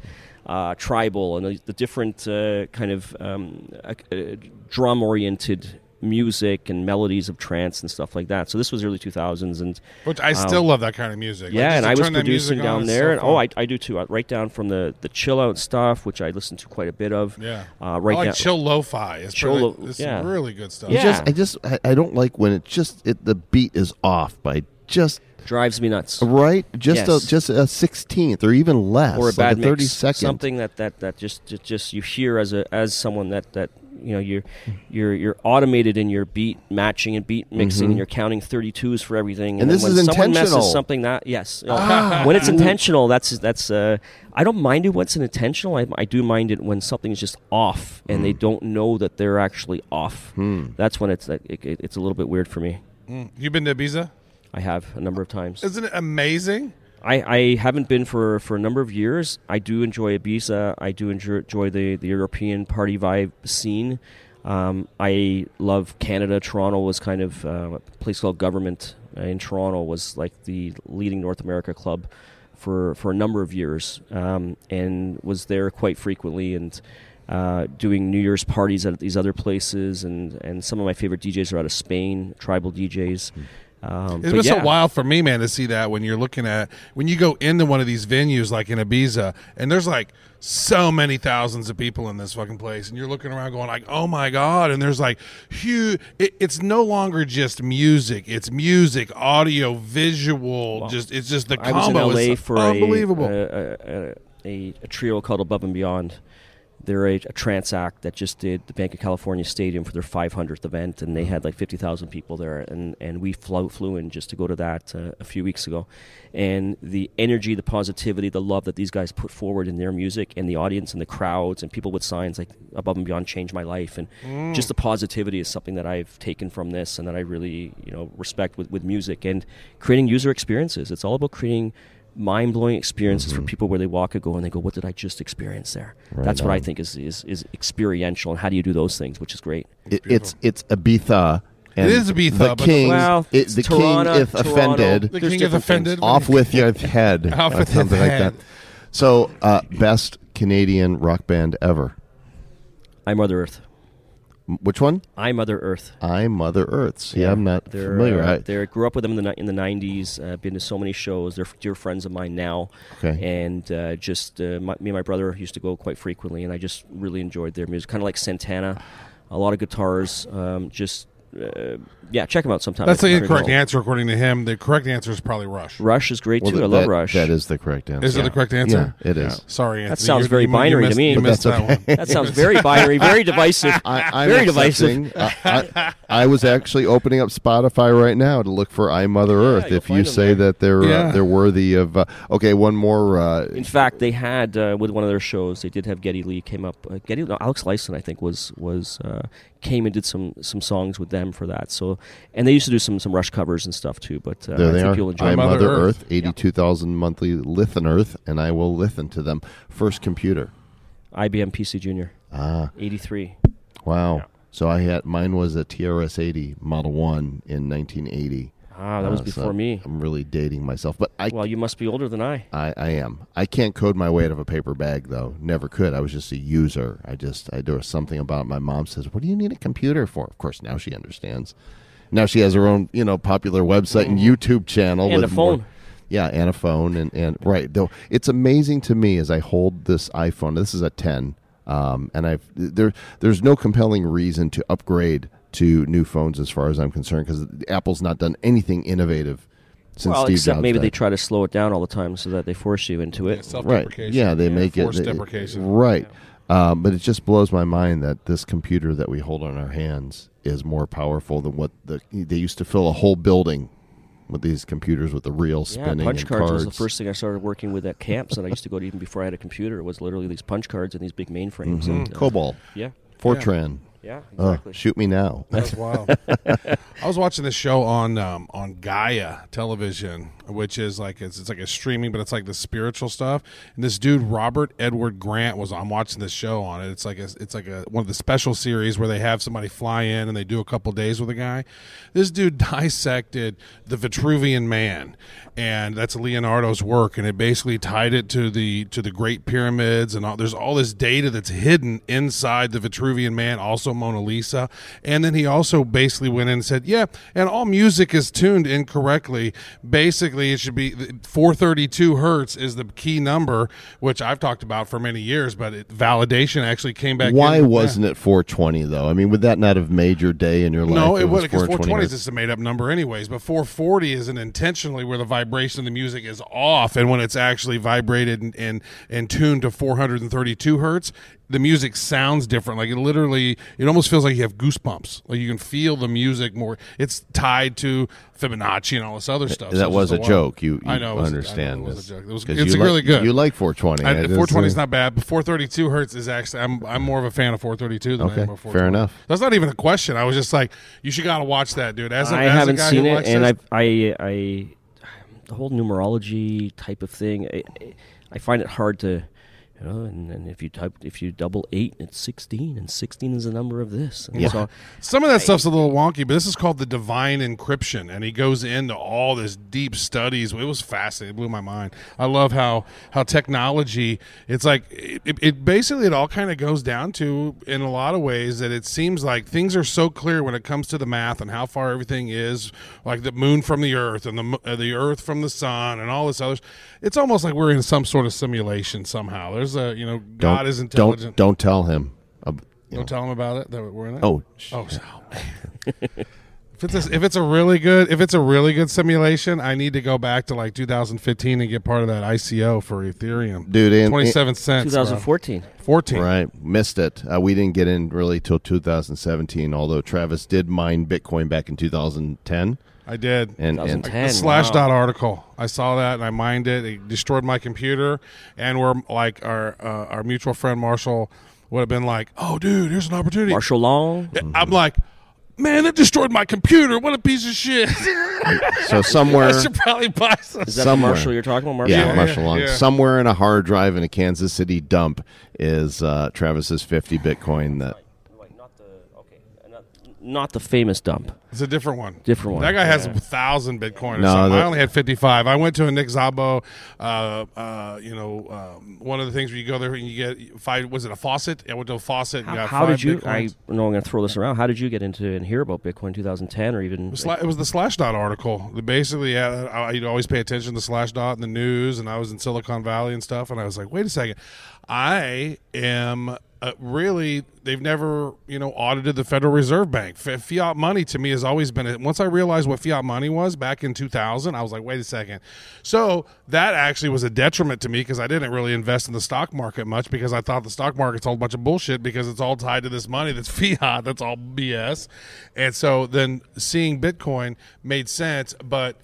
uh, tribal and the, the different uh, kind of um, uh, uh, drum oriented music and melodies of trance and stuff like that. So this was early 2000s, and Which I still love that kind of music. Yeah, just and I was producing down on there, so and oh, I, I do too. Uh, right down from the the chill out stuff, which I listen to quite a bit of. yeah, uh, right I like down. chill lo-fi. It's Chill pretty, lo- it's yeah. really good stuff. Yeah. Just, I just, I, I don't like when it just it, the beat is off by just drives me nuts. right, just Yes. a just a sixteenth or even less, or a like bad a thirty mix, second. something that, that, that just, just just you hear as a as someone that, that you know you're you're you're automated in your beat matching and beat mixing and you're counting 32s for everything Mm-hmm. And then this when is someone intentional. messes something that yes you know, when it's intentional that's that's uh, I don't mind it when it's intentional I, I do mind it when something's just off and Mm. they don't know that they're actually off Hmm. that's when it's it, it, it's a little bit weird for me Mm. You been to Ibiza? I have a number of times Isn't it amazing? I, I haven't been for, for a number of years. I do enjoy Ibiza. I do enjoy, enjoy the, the European party vibe scene. Um, I love Canada. Toronto was kind of uh, a place called Guvernment uh, in Toronto was like the leading North America club for, for a number of years um, and was there quite frequently and uh, doing New Year's parties at these other places. And, and some of my favorite DJs are out of Spain, tribal DJs. Um, It's been yeah. so wild for me, man, to see that when you're looking at when you go into one of these venues like in Ibiza, and there's like so many thousands of people in this fucking place, and you're looking around going like, "Oh my god!" And there's like huge. It, it's no longer just music; it's music, audio, visual. just it's just the I was in combo LA is for unbelievable. A, a, a, a trio called Above and Beyond. They're a, a trance act that just did the Banc of California Stadium for their 500th event, and they had like 50,000 people there. And, and we flew, flew in just to go to that uh, a few weeks ago. And the energy, the positivity, the love that these guys put forward in their music, and the audience, and the crowds, and people with signs like Above and Beyond changed my life. And Mm. just the positivity is something that I've taken from this, and that I really you know respect with, with music and creating user experiences. It's all about creating mind blowing experiences for people where they walk and go and they go, "What did I just experience there?" Right That's what I think is, is is experiential, and how do you do those things, which is great. It, it's it's Ibiza. And is Ibiza, The but king, Well, it, the Toronto, king, if Toronto. offended, the king is offended. off with your head, Off with his something like head. that. So, uh, best Canadian rock band ever. I'm Mother Earth. Which one? I Mother Earth. I Mother Earth. See, I'm not They're, familiar. Uh, I, they grew up with them in the in the '90s. Uh, been to so many shows. They're dear friends of mine now. Okay. And uh, just uh, my, me and my brother used to go quite frequently, and I just really enjoyed their music. Kind of like Santana, a lot of guitars. Um, just uh, yeah, check them out sometime. That's the incorrect well. answer according to him. The correct answer is probably Rush. Rush is great Well, too. that, I love that- Rush. That is the correct answer. Is it the correct answer? Yeah, it is. Sorry, Anthony. sounds You- very you- you binary to missed- me. You But missed that's that one. that sounds very binary, very divisive. I, I'm very divisive. accepting. I, I, I was actually opening up Spotify right now to look for "I Mother Earth." you'll If you find say there. that they're Yeah. uh, they're worthy of, uh, okay, one more. Uh, In fact, they had uh, with one of their shows, they did have Geddy Lee came up. Uh, Geddy, no, Alex Lifeson, I think, was was uh, came and did some some songs with them for that. So, and they used to do some some Rush covers and stuff too. But uh, there I they think are. you'll enjoy I them. Mother Mother Earth. Earth, eighty-two thousand monthly listen Earth, and I will listen to them. First computer. IBM PC Junior, Ah, eighty three. wow. So I had mine was a TRS-80 Model One in 1980. Ah, that was Uh, so before me. I'm really dating myself, but I Well, you must be older than I. I, I am. I can't code my way out of a paper bag though. Never could. I was just a user. I just I there was something about it. my mom says, "What do you need a computer for?" Of course, now she understands. Now she has her own, you know, popular website and YouTube channel And a phone. more- yeah, and a phone and and right. Though it's amazing to me as I hold this iPhone. This is a 10. Um, and I've there there's no compelling reason to upgrade to new phones as far as I'm concerned because Apple's not done anything innovative since well, Steve except Jobs maybe died. they try to slow it down all the time so that they force you into Yeah, it. Right. self-deprecation. Yeah, they make it forced it- deprecation. Right. Um, but it just blows my mind that this computer that we hold on our hands is more powerful than what the they used to fill a whole building with these computers with the reel Yeah, spinning punch and cards, cards. was the first thing I started working with at camps, and I used to go to even before I had a computer. Was literally these punch cards and these big mainframes. And, uh, Cobol, yeah, Fortran. Yeah, exactly. shoot me now. That's wild. I was watching this show on um, on Gaia television, which is like it's, it's like a streaming, but it's like the spiritual stuff. And this dude Robert Edward Grant was. I'm watching this show on it. It's like a, it's like a one of the special series where they have somebody fly in and they do a couple days with a guy. This dude dissected the Vitruvian Man, and that's Leonardo's work, and it basically tied it to the to the Great Pyramids and all. There's all this data that's hidden inside the Vitruvian Man, also Mona Lisa, and then he also basically went in and said, "Yeah, and all music is tuned incorrectly. Basically, it should be 432 hertz is the key number, which I've talked about for many years, but it, validation actually came back. Why wasn't it 420 though? I mean, would that not have made your day in your life? No, if it wouldn't because 420 420 is just a made up number, anyways. But 440 isn't intentionally where the vibration of the music is off, and when it's actually vibrated and and, and tuned to 432 hertz, the music sounds different. Like it literally, it almost feels like you have goosebumps. Like you can feel the music more. It's tied to Fibonacci and all this other stuff. That it's was just a joke. You, you I know. it was a- I know understand it was this. a joke. It was, 'Cause it's you really like, good. You like 420. I, I just- 420 is uh, not bad, but 432 hertz is actually. I'm I'm more of a fan of 432 than I Okay, am of fair enough. That's not even a question. I was just like, you should gotta watch that, dude. As a, I as haven't guy seen who it, and this- I, I, I, the whole numerology type of thing, I, I find it hard to, you know. And, and if you type, if you double eight, it's sixteen, and sixteen is the number of this. And Yeah. so Some of that stuff's a little wonky, but this is called the divine encryption, and he goes into all this deep studies. It was fascinating; it blew my mind. I love how how technology. It's like it, it- it basically it all kind of goes down to in a lot of ways that it seems like things are so clear when it comes to the math and how far everything is, like the moon from the earth and the uh, the earth from the sun and all this other. It's almost like we're in some sort of simulation somehow. There's a you know God don't, is intelligent. Don't, don't tell him. Uh, Don't know. tell him about it that we're in it. Oh, sh- Oh, so- if it's a, if it's a really good if it's a really good simulation, I need to go back to like 2015 and get part of that ICO for Ethereum. dude. And, 27 cents. bro. 2014. 14. Right, missed it. Uh, we didn't get in really till 2017. Although Travis did mine Bitcoin back in 2010, I did. and and the slash wow. dot article. I saw that and I mined it. It destroyed my computer, and we're like our uh, our mutual friend Marshall would have been like, "Oh, dude, here's an opportunity." Marshall Long. I'm like, "Man, that destroyed my computer. What a piece of shit." so somewhere. I should probably buy some. Is that Somewhere. Marshall you're talking about? Marshall Yeah, Long? Marshall Long. yeah. Somewhere in a hard drive in a Kansas City dump is uh, Travis's 50 Bitcoin. That Wait, not the okay, not, the famous dump. It's a different one. Different one. That guy has a thousand Bitcoin. Or No, something. I only had fifty five. I went to a Nick Szabo. Uh, uh, you know, um, one of the things where you go there and you get five. Was it a faucet? I went to a faucet. And How, got how five did you? Bitcoins. I know I'm going to throw this around. How did you get into and hear about Bitcoin 2010 or even? It was, sla- it was the Slashdot article. Basically, yeah, I, you'd always pay attention to Slashdot and the news, and I was in Silicon Valley and stuff, and I was like, wait a second, I am uh, really they've never you know audited the Federal Reserve Bank. F- fiat money to me has always been. A, once I realized what fiat money was back in 2000, I was like, wait a second. So that actually was a detriment to me because I didn't really invest in the stock market much because I thought the stock market's all a bunch of bullshit because it's all tied to this money that's fiat. That's all BS. And so then seeing Bitcoin made sense, but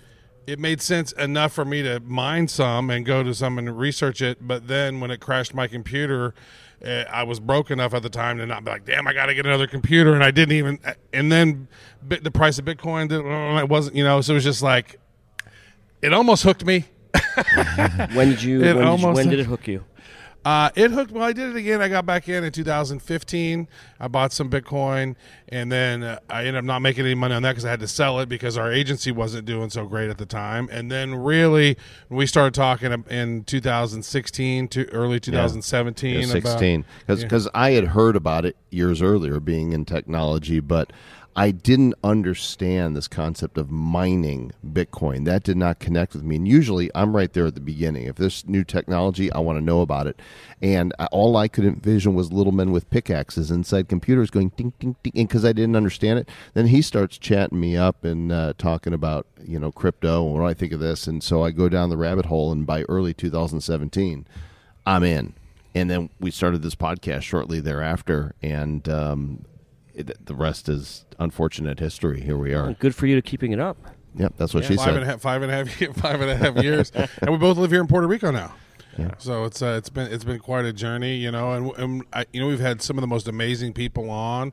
it made sense enough for me to mine some and go to some and research it. But then when it crashed my computer, Uh, I was broke enough at the time to not be like, damn, I got to get another computer. And I didn't even, and then bit, the price of Bitcoin, did, uh, it wasn't, you know, so it was just like, it almost hooked me. When did you? It when, did, you when did it hook you? Uh, it hooked. Well, I did it again. I got back in in 2015. I bought some Bitcoin, and then uh, I ended up not making any money on that because I had to sell it because our agency wasn't doing so great at the time. And then really, we started talking in 2016 to early 2017, Yeah, about- 16 because I had heard about it years earlier being in technology, but I didn't understand this concept of mining Bitcoin. That did not connect with me. And usually I'm right there at the beginning. If there's new technology, I want to know about it. And all I could envision was little men with pickaxes inside computers going ding, ding, ding. And because I didn't understand it, then he starts chatting me up and uh, talking about, you know, crypto and what I think of this. And so I go down the rabbit hole. And by early 2017, I'm in. And then we started this podcast shortly thereafter, and um, it, the rest is unfortunate history. Here we are. Good for you to keeping it up. Yep, that's what she five said. and a half, five and a half, five and a half years, and we both live here in Puerto Rico now. Yeah. So it's uh, it's been it's been quite a journey, you know, and, and I, you know we've had some of the most amazing people on.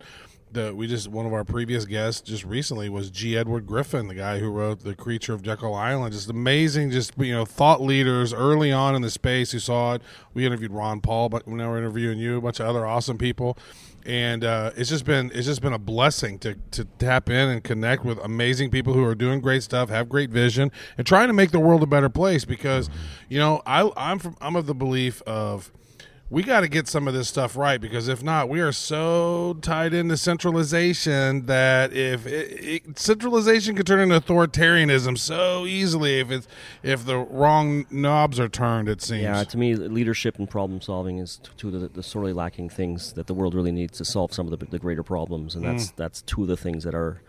The we just one of our previous guests just recently was G. Edward Griffin, the guy who wrote The Creature of Jekyll Island. Just amazing, just you know, thought leaders early on in the space who saw it. We interviewed Ron Paul, but now we're interviewing you, a bunch of other awesome people and uh, it's just been it's just been a blessing to to tap in and connect with amazing people who are doing great stuff, have great vision, and trying to make the world a better place. Because you know, I I'm from I'm of the belief of we got to get some of this stuff right because if not, we are so tied into centralization that if it, it, centralization could turn into authoritarianism so easily if it's if the wrong knobs are turned. It seems. Yeah, to me, leadership and problem solving is two of the, the sorely lacking things that the world really needs to solve some of the, the greater problems, and Mm. that's that's two of the things that are,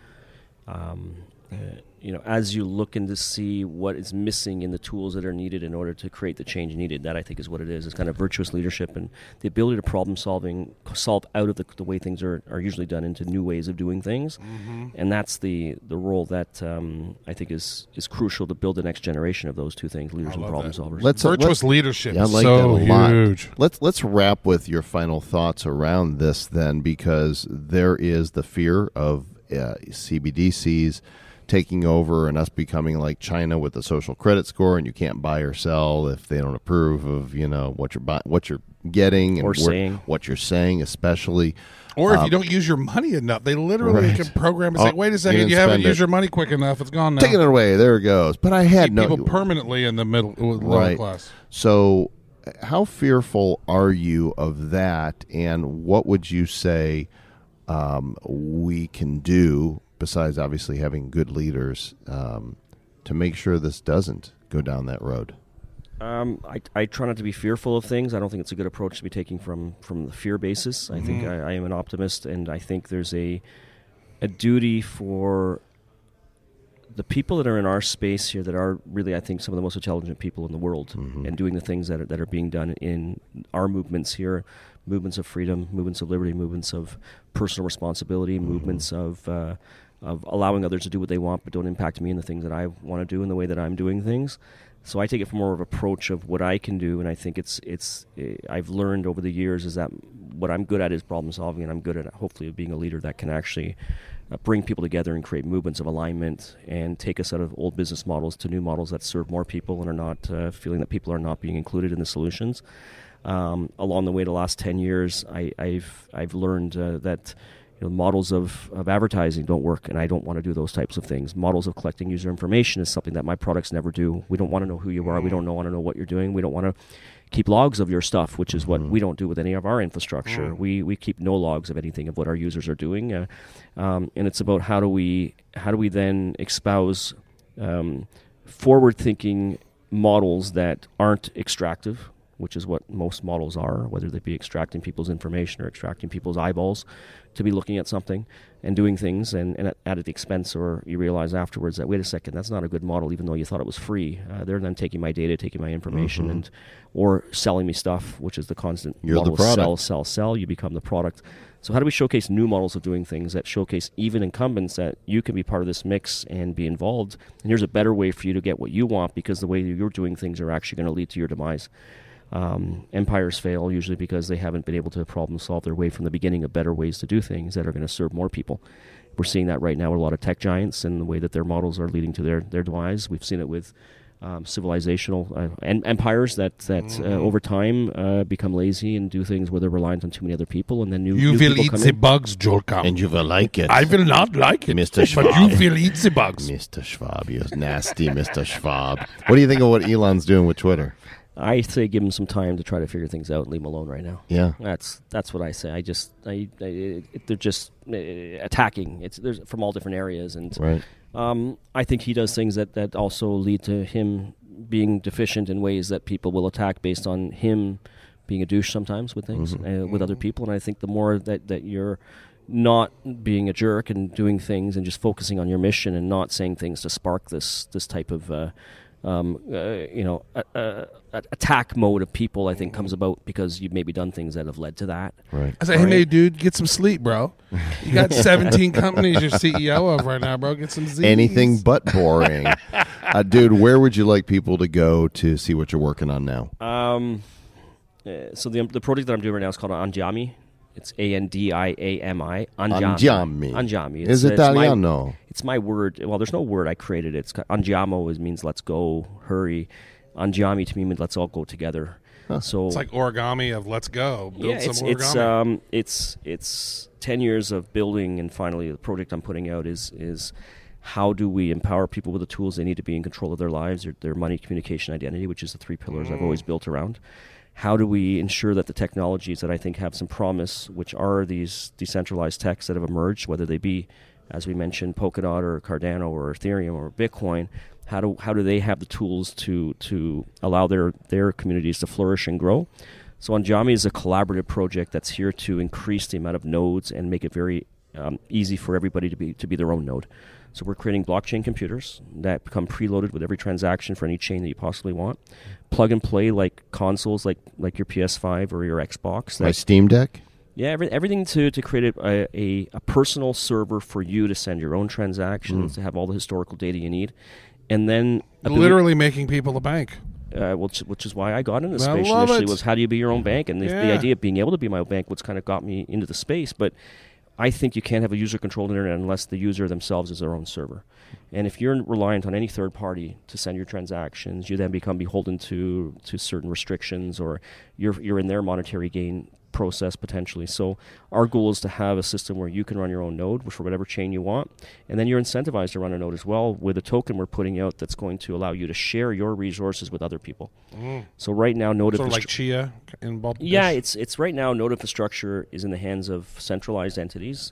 um, uh, you know, as you look in to see what is missing in the tools that are needed in order to create the change needed. That I think is what it is. It's kind of virtuous leadership and the ability to problem solving solve out of the, the way things are, are usually done into new ways of doing things, Mm-hmm. and that's the the role that um, I think is is crucial to build the next generation of those two things: leaders and problem that. solvers. Let's uh, Virtuous let's- leadership Yeah, I like so that a lot. huge. Let's let's wrap with your final thoughts around this then, because there is the fear of uh, CBDCs taking over and us becoming like China with the social credit score, and you can't buy or sell if they don't approve of you know what you're buy- what you're getting and Or where- saying. what you're saying, especially. Or if Um, you don't use your money enough, they literally Right. can program and say, Oh, "Wait a second, didn't you haven't spend used it. your money quick enough. It's gone now." Taking it away, there it goes. But I had Keep no people permanently in the middle lower Right. class. So, how fearful are you of that? And what would you say um, we can do, besides obviously having good leaders, um, to make sure this doesn't go down that road? Um, I, I try not to be fearful of things. I don't think it's a good approach to be taking from from the fear basis. I think I, I am an optimist, and I think there's a a duty for the people that are in our space here that are really, I think, some of the most intelligent people in the world, and doing the things that are, that are being done in our movements here, movements of freedom, movements of liberty, movements of personal responsibility, movements of uh, of allowing others to do what they want, but don't impact me in the things that I want to do in the way that I'm doing things. So I take it from more of approach of what I can do, and I think it's it's eh, I've learned over the years is that what I'm good at is problem solving, and I'm good at hopefully being a leader that can actually uh, bring people together and create movements of alignment and take us out of old business models to new models that serve more people and are not uh, feeling that people are not being included in the solutions. Um, along the way, the last ten years, I, I've I've learned uh, that you know, models of, of advertising don't work, and I don't want to do those types of things. Models of collecting user information is something that my products never do. We don't want to know who you are. We don't want to know what you're doing. We don't want to keep logs of your stuff, which is what we don't do with any of our infrastructure. We we keep no logs of anything of what our users are doing, uh, um, and it's about how do we how do we then espouse um, forward thinking models that aren't extractive which is what most models are, whether they be extracting people's information or extracting people's eyeballs to be looking at something and doing things, and, and at, at the expense, or you realize afterwards that, wait a second, that's not a good model, even though you thought it was free. Uh, they're then taking my data, taking my information, and or selling me stuff, which is the constant You're model product. sell, sell, sell. You become the product. So how do we showcase new models of doing things that showcase even incumbents that you can be part of this mix and be involved? And here's a better way for you to get what you want because the way you're doing things are actually going to lead to your demise. Um, empires fail usually because they haven't been able to problem solve their way from the beginning of better ways to do things that are going to serve more people. We're seeing that right now with a lot of tech giants and the way that their models are leading to their, their demise. We've seen it with um, civilizational uh, en- empires that that uh, over time uh, become lazy and do things where they're reliant on too many other people, and then new, You new will people eat come the in. bugs, Jolka. And you will like it. I will not like it, Mr. Schwab. but Schwab. you will eat the bugs. Mr. Schwab, You're nasty Mr. Schwab. What do you think of what Elon's doing with Twitter? I say give them some time to try to figure things out and leave them alone right now. Yeah. That's that's what I say. I just I, I it, they're just uh, attacking. It's there's from all different areas, and Right. um, I think he does things that that also lead to him being deficient in ways that people will attack based on him being a douche sometimes with things uh, with other people. And I think the more that that you're not being a jerk and doing things and just focusing on your mission and not saying things to spark this this type of uh, um, uh, you know a, a, a- attack mode of people I think comes about because you've maybe done things that have led to that. Right. I say, hey, hey, dude, get some sleep, bro. You got 17 companies you're CEO of right now, bro. Get some Z's. Anything but boring. uh, dude, where would you like people to go to see what you're working on now? Um, uh, so the the project that I'm doing right now is called Andiami. It's A N D I A M I. Anjami. Andiami. Is It's, it's my- Italiano. It's my word. Well, there's no word. I created. It's ca- Andiamo is means let's go, hurry. Andiami to me means let's all go together. So It's like origami of let's go. Build yeah, some it's origami. it's um it's it's ten years of building, and finally the project I'm putting out is is how do we empower people with the tools they need to be in control of their lives, their, their money, communication, identity, which is the three pillars I've always built around. How do we ensure that the technologies that I think have some promise, which are these decentralized techs that have emerged, whether they be, as we mentioned, Polkadot or Cardano or Ethereum or Bitcoin, how do how do they have the tools to to allow their their communities to flourish and grow? So Andiami is a collaborative project that's here to increase the amount of nodes and make it very um, easy for everybody to be to be their own node. So we're creating blockchain computers that become preloaded with every transaction for any chain that you possibly want. Plug and play like consoles like like your PS5 or your Xbox. My Steam Deck? Yeah, every, everything to, to create a, a, a personal server for you to send your own transactions, to have all the historical data you need. And then ability- Literally making people a bank. uh, which, which is why I got into the space initially it. was how do you be your own bank and the, the idea of being able to be my own bank what's kind of got me into the space but I think you can't have a user controlled internet unless the user themselves is their own server and if you're reliant on any third party to send your transactions you then become beholden to to certain restrictions or you're you're in their monetary gain process potentially. So our goal is to have a system where you can run your own node for whatever chain you want, and then you're incentivized to run a node as well with a token we're putting out that's going to allow you to share your resources with other people. Mm. So right now, node Sort of like Chia in yeah, it's it's right now node infrastructure is in the hands of centralized entities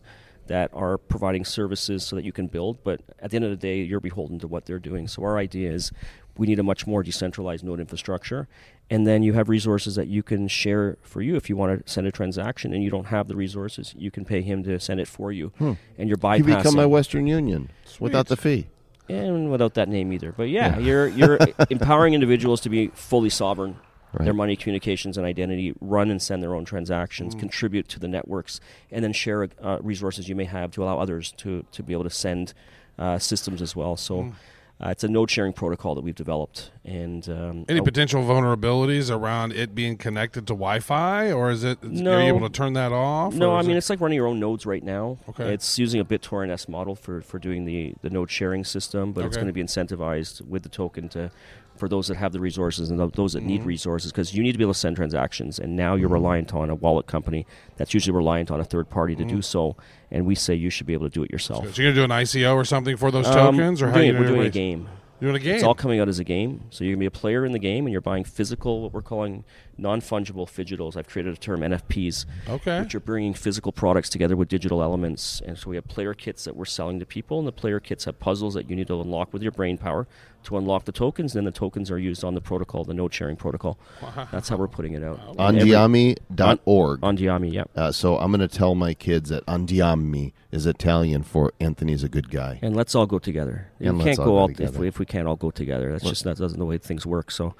that are providing services so that you can build, but at the end of the day you're beholden to what they're doing. So our idea is we need a much more decentralized node infrastructure and then you have resources that you can share for you if you want to send a transaction and you don't have the resources, you can pay him to send it for you. And you're bypassing You become my Western Union without the fee. and without that name either. But yeah, you're you're empowering individuals to be fully sovereign. Right. Their money, communications, and identity run and send their own transactions, Mm. contribute to the networks, and then share uh, resources you may have to allow others to, to be able to send uh, systems as well. So Mm. Uh, it's a node sharing protocol that we've developed. And um, Any potential vulnerabilities around it being connected to Wi-Fi, or is it? No. Are you able to turn that off? No, I mean it- it's like running your own nodes right now. Okay. It's using a BitTorrent S model for, for doing the, the node sharing system, but it's going to be incentivized with the token to for those that have the resources and those that Mm-hmm. need resources because you need to be able to send transactions and now you're reliant on a wallet company that's usually reliant on a third party to Mm-hmm. do so and we say you should be able to do it yourself. So you're gonna do an ICO or something for those Um, tokens, or we're how doing, you we're doing a game. Doing a game. It's all coming out as a game. So you're going to be a player in the game and you're buying physical, what we're calling non fungible fidgetals. I've created a term, NFPs. Okay. Which are bringing physical products together with digital elements. And so we have player kits that we're selling to people, and the player kits have puzzles that you need to unlock with your brain power to unlock the tokens. Then the tokens are used on the protocol, the node sharing protocol. That's how we're putting it out. And every- Andiami.org. Andiami, yeah. Uh, so I'm going to tell my kids that Andiami is Italian for Anthony's a good guy. And let's all go together. And we can't go go all if we, if we can't all go together. That's just that doesn't the way things work. So,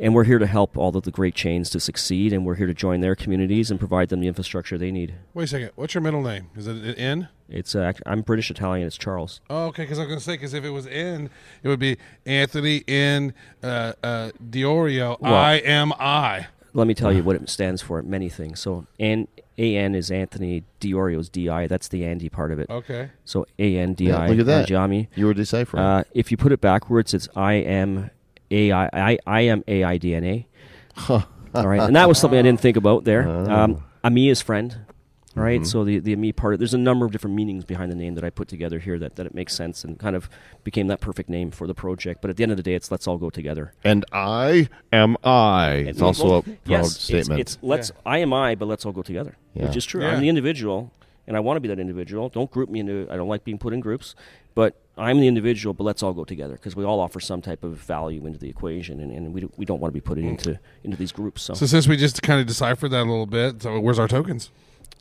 and we're here to help all of the great chains to succeed, and we're here to join their communities and provide them the infrastructure they need. Wait a second. What's your middle name? Is it an N? It's uh, I'm British Italian. It's Charles. Oh, okay. Because I was going to say, because if it was N, it would be Anthony N. Uh, uh, Di Iorio. Well- I am I. Let me tell you what it stands for. Many things. So, N A N is Anthony. Di Iorio is D I. That's the Andy part of it. Okay. So A N D Yeah, look at that. Andiami. You were deciphering. Uh, if you put it backwards, it's I am A I I I am A I D N A. All right, and that was something I didn't think about there. Um, Ami is friend. All right? Mm-hmm. so the the Ami part. There's a number of different meanings behind the name that I put together here that, that it makes sense and kind of became that perfect name for the project. But at the end of the day, it's let's all go together. and I am I. It's also a proud yes, statement. It's, let's I am I, but let's all go together, Yeah. which is true. Yeah. I'm the individual, and I want to be that individual. Don't group me into. I don't like being put in groups, but I'm the individual. But let's all go together because we all offer some type of value into the equation, and, and we do, we don't want to be put mm. into into these groups. So. So since we just kind of deciphered that a little bit, so where's our tokens?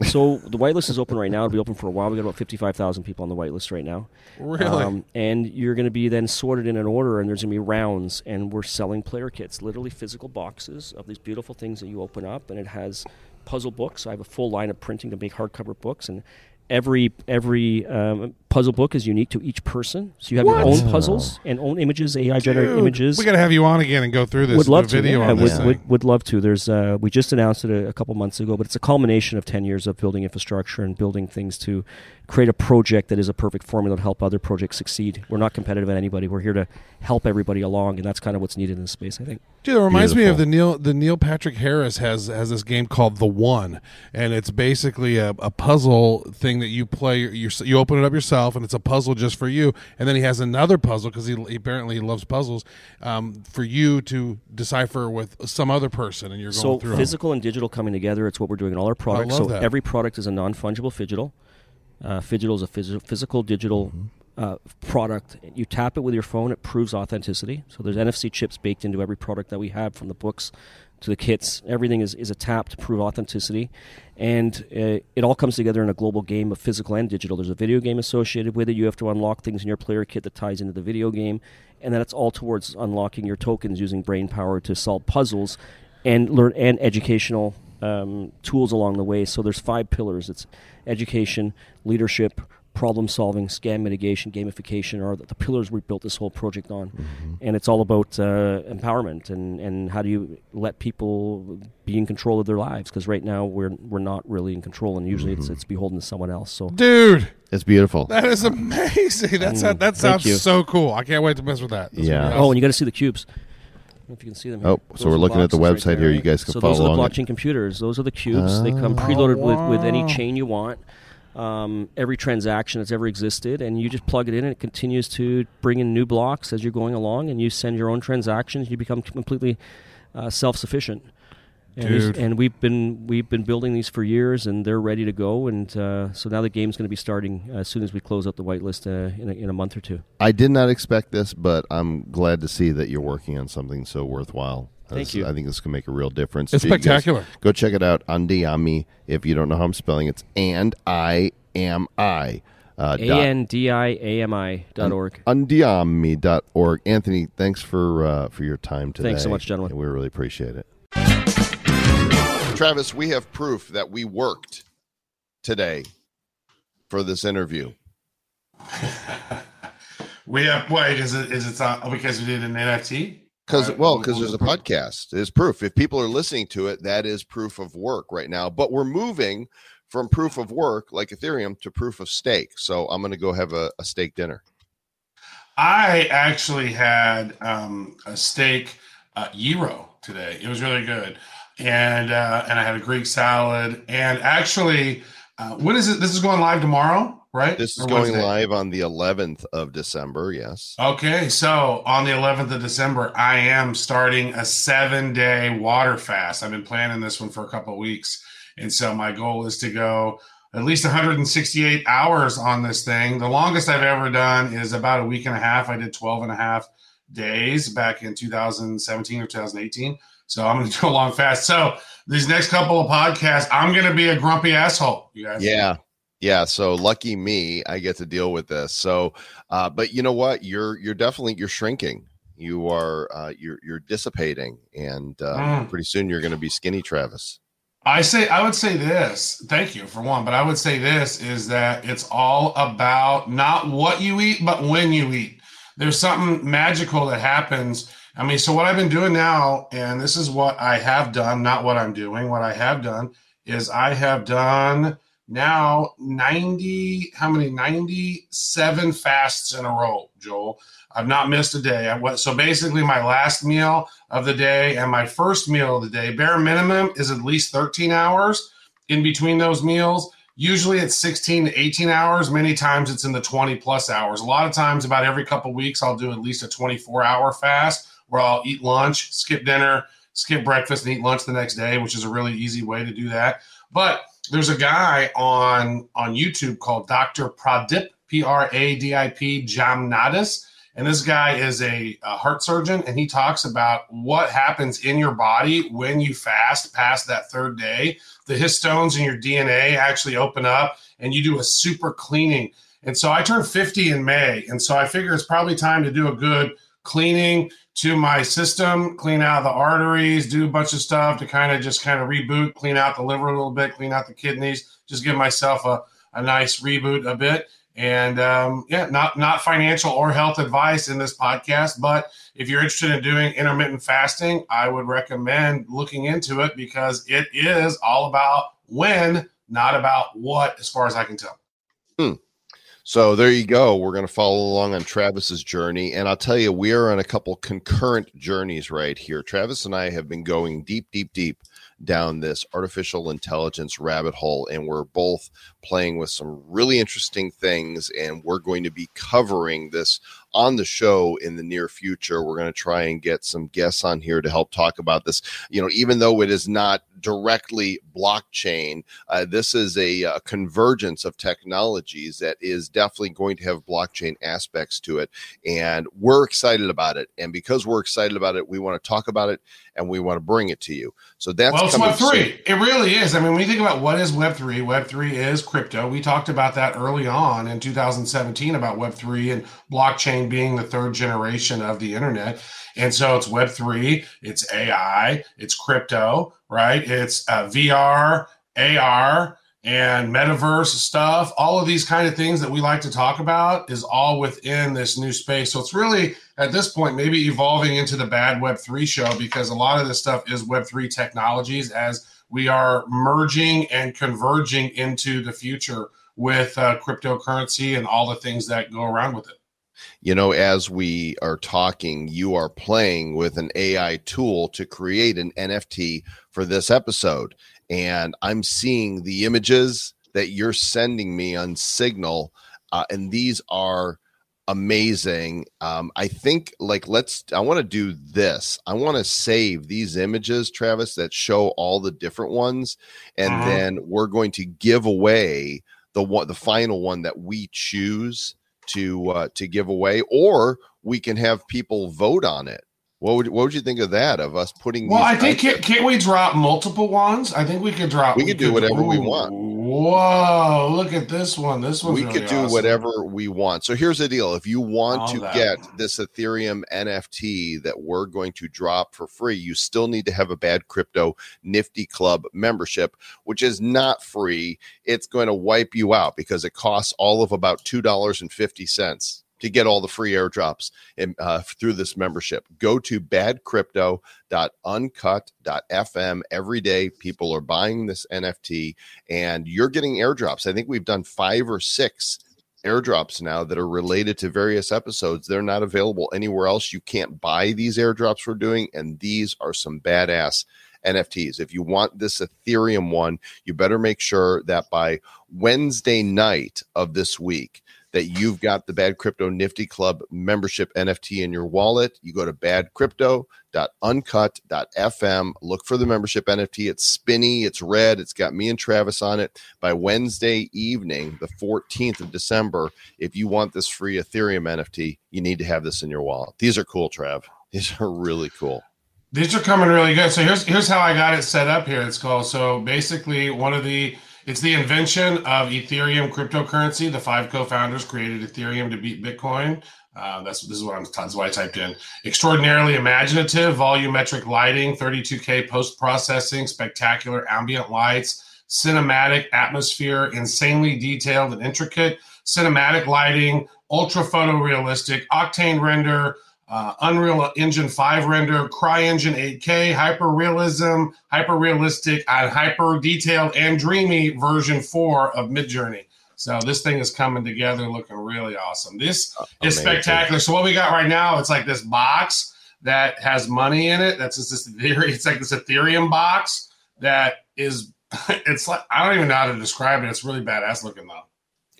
So the whitelist is open right now. It'll be open for a while. We got about fifty-five thousand people on the whitelist right now. Really? Um, and you're going to be then sorted in an order, and there's going to be rounds, and we're selling player kits, literally physical boxes of these beautiful things that you open up, and it has puzzle books. I have a full line of printing to make hardcover books, and every every um, puzzle book is unique to each person. So you have your own puzzles and own images, AI generated images We got to have you on again and go through this would love the video to. Yeah, on would, this would, would love to. There's uh, we just announced it a, a couple months ago, but it's a culmination of ten years of building infrastructure and building things to create a project that is a perfect formula to help other projects succeed. We're not competitive at anybody. We're here to help everybody along, and that's kind of what's needed in this space. I think. Dude, it reminds me of the Neil the Neil Patrick Harris has has this game called The One, and it's basically a, a puzzle thing that you play. You you open it up yourself, and it's a puzzle just for you. And then he has another puzzle because he, he apparently loves puzzles um, for you to decipher with some other person, and you're going So through. physical and digital coming together. It's what we're doing in all our products. so that. every product is a non fungible digital. Uh, is a phys- physical digital uh, product. You tap it with your phone, it proves authenticity. So there's NFC chips baked into every product that we have, from the books to the kits. Everything is, is a tap to prove authenticity. And uh, it all comes together in a global game of physical and digital. There's a video game associated with it. You have to unlock things in your player kit that ties into the video game. And then it's all towards unlocking your tokens using brain power to solve puzzles and learn and educational um, tools along the way. So there's five pillars. It's education, leadership, problem solving, scam mitigation, gamification are the, the pillars we built this whole project on. And it's all about uh, empowerment and, and how do you let people be in control of their lives? Because right now we're we're not really in control, and usually it's it's beholden to someone else. So Dude, it's beautiful. that is amazing. That's that, that Mm, sounds you. so cool. I can't wait to mess with that. That's Yeah. gonna oh, and you got to see the cubes. I don't know if you can see them. Here. Oh, so we're looking at the website right here. there. You guys can so follow those are the along. blockchain computers. Those are the cubes. They come Oh. preloaded with, with any chain you want. Um, every transaction that's ever existed, and you just plug it in, and it continues to bring in new blocks as you're going along, and you send your own transactions. You become completely uh, self-sufficient. And, Dude. and we've been we've been building these for years, and they're ready to go. And uh, so now the game's going to be starting as soon as we close out the whitelist uh, in, a, in a month or two. I did not expect this, but I'm glad to see that you're working on something so worthwhile. Thank This- you. I think this can make a real difference. It's So you guys spectacular. Go check it out. Andiami. If you don't know how I'm spelling, it, it's and I am I. Uh, A dot- n d i a m i dot org. Anthony, thanks for uh, for your time today. Thanks so much, gentlemen. We really appreciate it. Travis, we have proof that we worked today for this interview. We have wait, is it is it uh, because we did an NFT? Because well, because there's a podcast. It's proof. If people are listening to it, that is proof of work right now. But we're moving from proof of work like Ethereum to proof of stake. So I'm going to go have a, a steak dinner. I actually had um, a steak uh, gyro today. It was really good, and uh, and I had a Greek salad. And actually, uh, what is it? This is going live tomorrow, right? This is Or going live on the 11th of December. Yes. Okay, so on the 11th of December, I am starting a seven day water fast. I've been planning this one for a couple of weeks. And so my goal is to go at least 168 hours on this thing. The longest I've ever done is about a week and a half. I did 12 and a half days back in 2017 or 2018. So I'm going to do a long fast. So these next couple of podcasts, I'm going to be a grumpy asshole. You guys. Yeah. Yeah, so lucky me, I get to deal with this. So, uh, but you know what? You're you're definitely you're shrinking. You are uh, you're you're dissipating, and uh, Mm. pretty soon you're going to be skinny, Travis. I say I would say this. Thank you for one, but I would say this is that it's all about not what you eat, but when you eat. There's something magical that happens. I mean, so what I've been doing now, and this is what I have done, not what I'm doing. What I have done is I have done now 90 how many? 97 fasts in a row joel. I've not missed a day. I was so basically my last meal of the day and my first meal of the day bare minimum is at least 13 hours in between those meals. Usually it's 16 to 18 hours. Many times it's in the 20 plus hours. A lot of times about every couple weeks i'll do at least a 24 hour fast where i'll eat lunch skip dinner skip breakfast and eat lunch the next day which is a really easy way to do that. But there's a guy on on YouTube called Dr. Pradip P R A D I P Jamnadas, and this guy is a, a heart surgeon, and he talks about what happens in your body when you fast past that third day. The histones in your DNA actually open up, and you do a super cleaning. And so I turned 50 in May, and so I figure it's probably time to do a good cleaning to my system, clean out the arteries, do a bunch of stuff to kind of just kind of reboot, clean out the liver a little bit, clean out the kidneys, just give myself a, a nice reboot a bit. And um, yeah, not not financial or health advice in this podcast, but if you're interested in doing intermittent fasting, I would recommend looking into it because it is all about when, not about what, as far as I can tell. So there you go. We're going to follow along on Travis's journey. And I'll tell you, we are on a couple concurrent journeys right here. Travis and I have been going deep, deep, deep down this artificial intelligence rabbit hole. And we're both playing with some really interesting things. And we're going to be covering this on the show in the near future. We're going to try and get some guests on here to help talk about this. You know, even though it is not directly blockchain, uh, this is a, a convergence of technologies that is definitely going to have blockchain aspects to it. And we're excited about it. And because we're excited about it, we want to talk about it and we want to bring it to you. So that's well, it's coming Web soon. three. It really is. I mean, when you think about what is Web three, Web three is crypto. We talked about that early on in 2017 about Web three and blockchain being the third generation of the internet. And so it's Web three, it's AI, it's crypto, right? It's uh, VR, AR, and metaverse stuff. All of these kind of things that we like to talk about is all within this new space. So it's really at this point maybe evolving into the bad Web three show because a lot of this stuff is Web three technologies as we are merging and converging into the future with uh, cryptocurrency and all the things that go around with it. you know, as we are talking, you are playing with an AI tool to create an NFT for this episode. And I'm seeing the images that you're sending me on Signal. Uh, and these are amazing. Um, I think, like, let's, I want to do this. I want to save these images, Travis, that show all the different ones. And Mhm. then we're going to give away the one, the final one that we choose to uh, to give away, or we can have people vote on it. What would what would you think of that? Of us putting Well, I think can't, can't we drop multiple ones? I think we could drop. We could do whatever we want. Whoa! Look at this one. This one. we really could do awesome. whatever we want. So here's the deal: if you want All to that. get this Ethereum NFT that we're going to drop for free, you still need to have a Bad Crypto Nifty Club membership, which is not free. It's going to wipe you out because it costs all of about two dollars and fifty cents to get all the free airdrops in, uh, through this membership. Go to badcrypto.uncut.fm every day. People are buying this NFT and you're getting airdrops. I think we've done five or six airdrops now that are related to various episodes. They're not available anywhere else. You can't buy these airdrops we're doing, and these are some badass NFTs. If you want this Ethereum one, you better make sure that by Wednesday night of this week, that you've got the Bad Crypto Nifty Club membership NFT in your wallet. You go to badcrypto.uncut.fm. Look for the membership NFT. It's spinny, it's red, it's got me and Travis on it. By Wednesday evening, the 14th of December, if you want this free Ethereum NFT, you need to have this in your wallet. These are cool, Trav. These are really cool. These are coming really good. So here's here's how I got it set up here. It's called so basically one of the it's the invention of Ethereum cryptocurrency. The five co-founders created Ethereum to beat Bitcoin. Uh, that's this is what I'm that's what I typed in. Extraordinarily imaginative, volumetric lighting, 32k post processing, spectacular ambient lights, cinematic atmosphere, insanely detailed and intricate, cinematic lighting, ultra photorealistic, octane render, uh, Unreal Engine 5 render, CryEngine 8K, hyper realism, hyper realistic, and hyper detailed and dreamy version 4 of Midjourney. So this thing is coming together looking really awesome. This is Amazing. spectacular. So what we got right now, it's like this box that has money in it. That's just this Ethereum. It's like this Ethereum box that is. It's like I don't even know how to describe it. It's really badass looking though.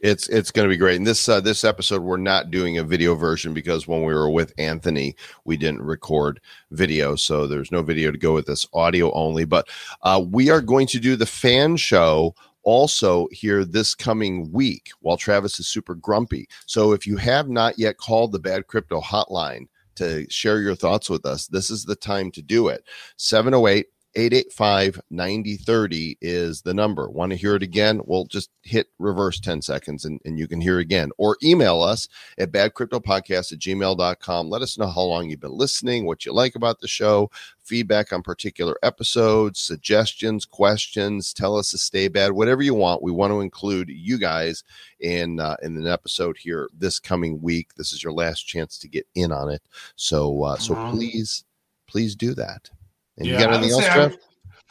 It's it's going to be great. And this uh, this episode we're not doing a video version because when we were with Anthony, we didn't record video, so there's no video to go with this audio only. But uh, we are going to do the fan show also here this coming week while Travis is super grumpy. So if you have not yet called the Bad Crypto Hotline to share your thoughts with us, this is the time to do it. 708 885 9030 is the number. Want to hear it again? Well, just hit reverse 10 seconds and, and you can hear again. Or email us at badcryptopodcast at gmail.com. Let us know how long you've been listening, what you like about the show, feedback on particular episodes, suggestions, questions. Tell us to stay bad, whatever you want. We want to include you guys in uh, in an episode here this coming week. This is your last chance to get in on it. So uh, so Mhm. please please do that. And you Yeah, got anything else, say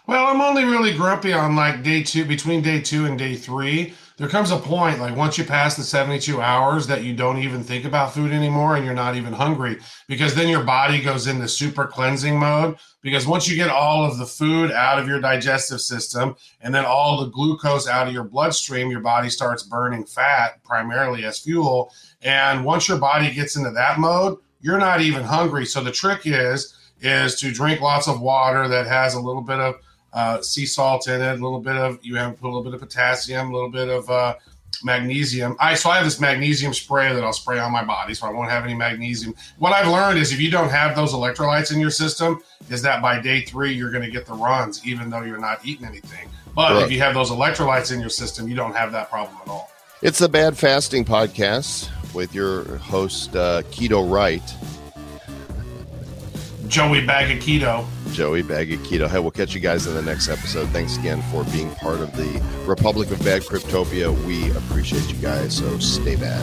Well, I'm only really grumpy on like day two, between day two and day three. There comes a point, like once you pass the 72 hours, that you don't even think about food anymore and you're not even hungry because then your body goes into super cleansing mode. Because once you get all of the food out of your digestive system and then all the glucose out of your bloodstream, your body starts burning fat primarily as fuel. And once your body gets into that mode, you're not even hungry. So the trick is, is to drink lots of water that has a little bit of uh, sea salt in it, a little bit of you have put a little bit of potassium, a little bit of uh, magnesium. I so I have this magnesium spray that I'll spray on my body, so I won't have any magnesium. What I've learned is if you don't have those electrolytes in your system, is that by day three you're going to get the runs, even though you're not eating anything. But Right. if you have those electrolytes in your system, you don't have that problem at all. It's the Bad Fasting Podcast with your host, uh, Keto Wright, Joey Bag of Keto. Joey Bag of Keto. Hey, we'll catch you guys in the next episode. Thanks again for being part of the Republic of Bad Cryptopia. We appreciate you guys, so stay bad.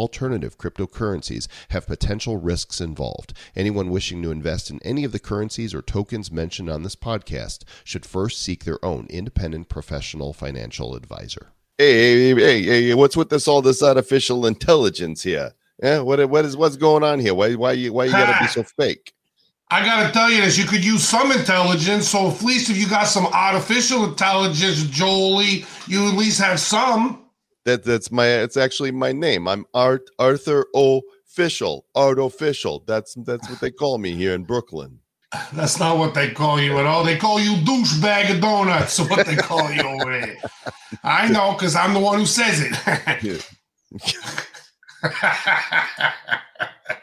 alternative cryptocurrencies have potential risks involved. Anyone wishing to invest in any of the currencies or tokens mentioned on this podcast should first seek their own independent professional financial advisor. Hey, hey, hey, hey, what's with this all this artificial intelligence here? Yeah, what what is what's going on here? Why why you why you gotta be so fake? I gotta tell you this: you could use some intelligence. So at least if you got some artificial intelligence, Jolie, you at least have some. That that's my it's actually my name. I'm Art Arthur O. Official, Art Official. That's that's what they call me here in Brooklyn. That's not what they call you at all. They call you douchebag of donuts. What they call you over there. I know because I'm the one who says it.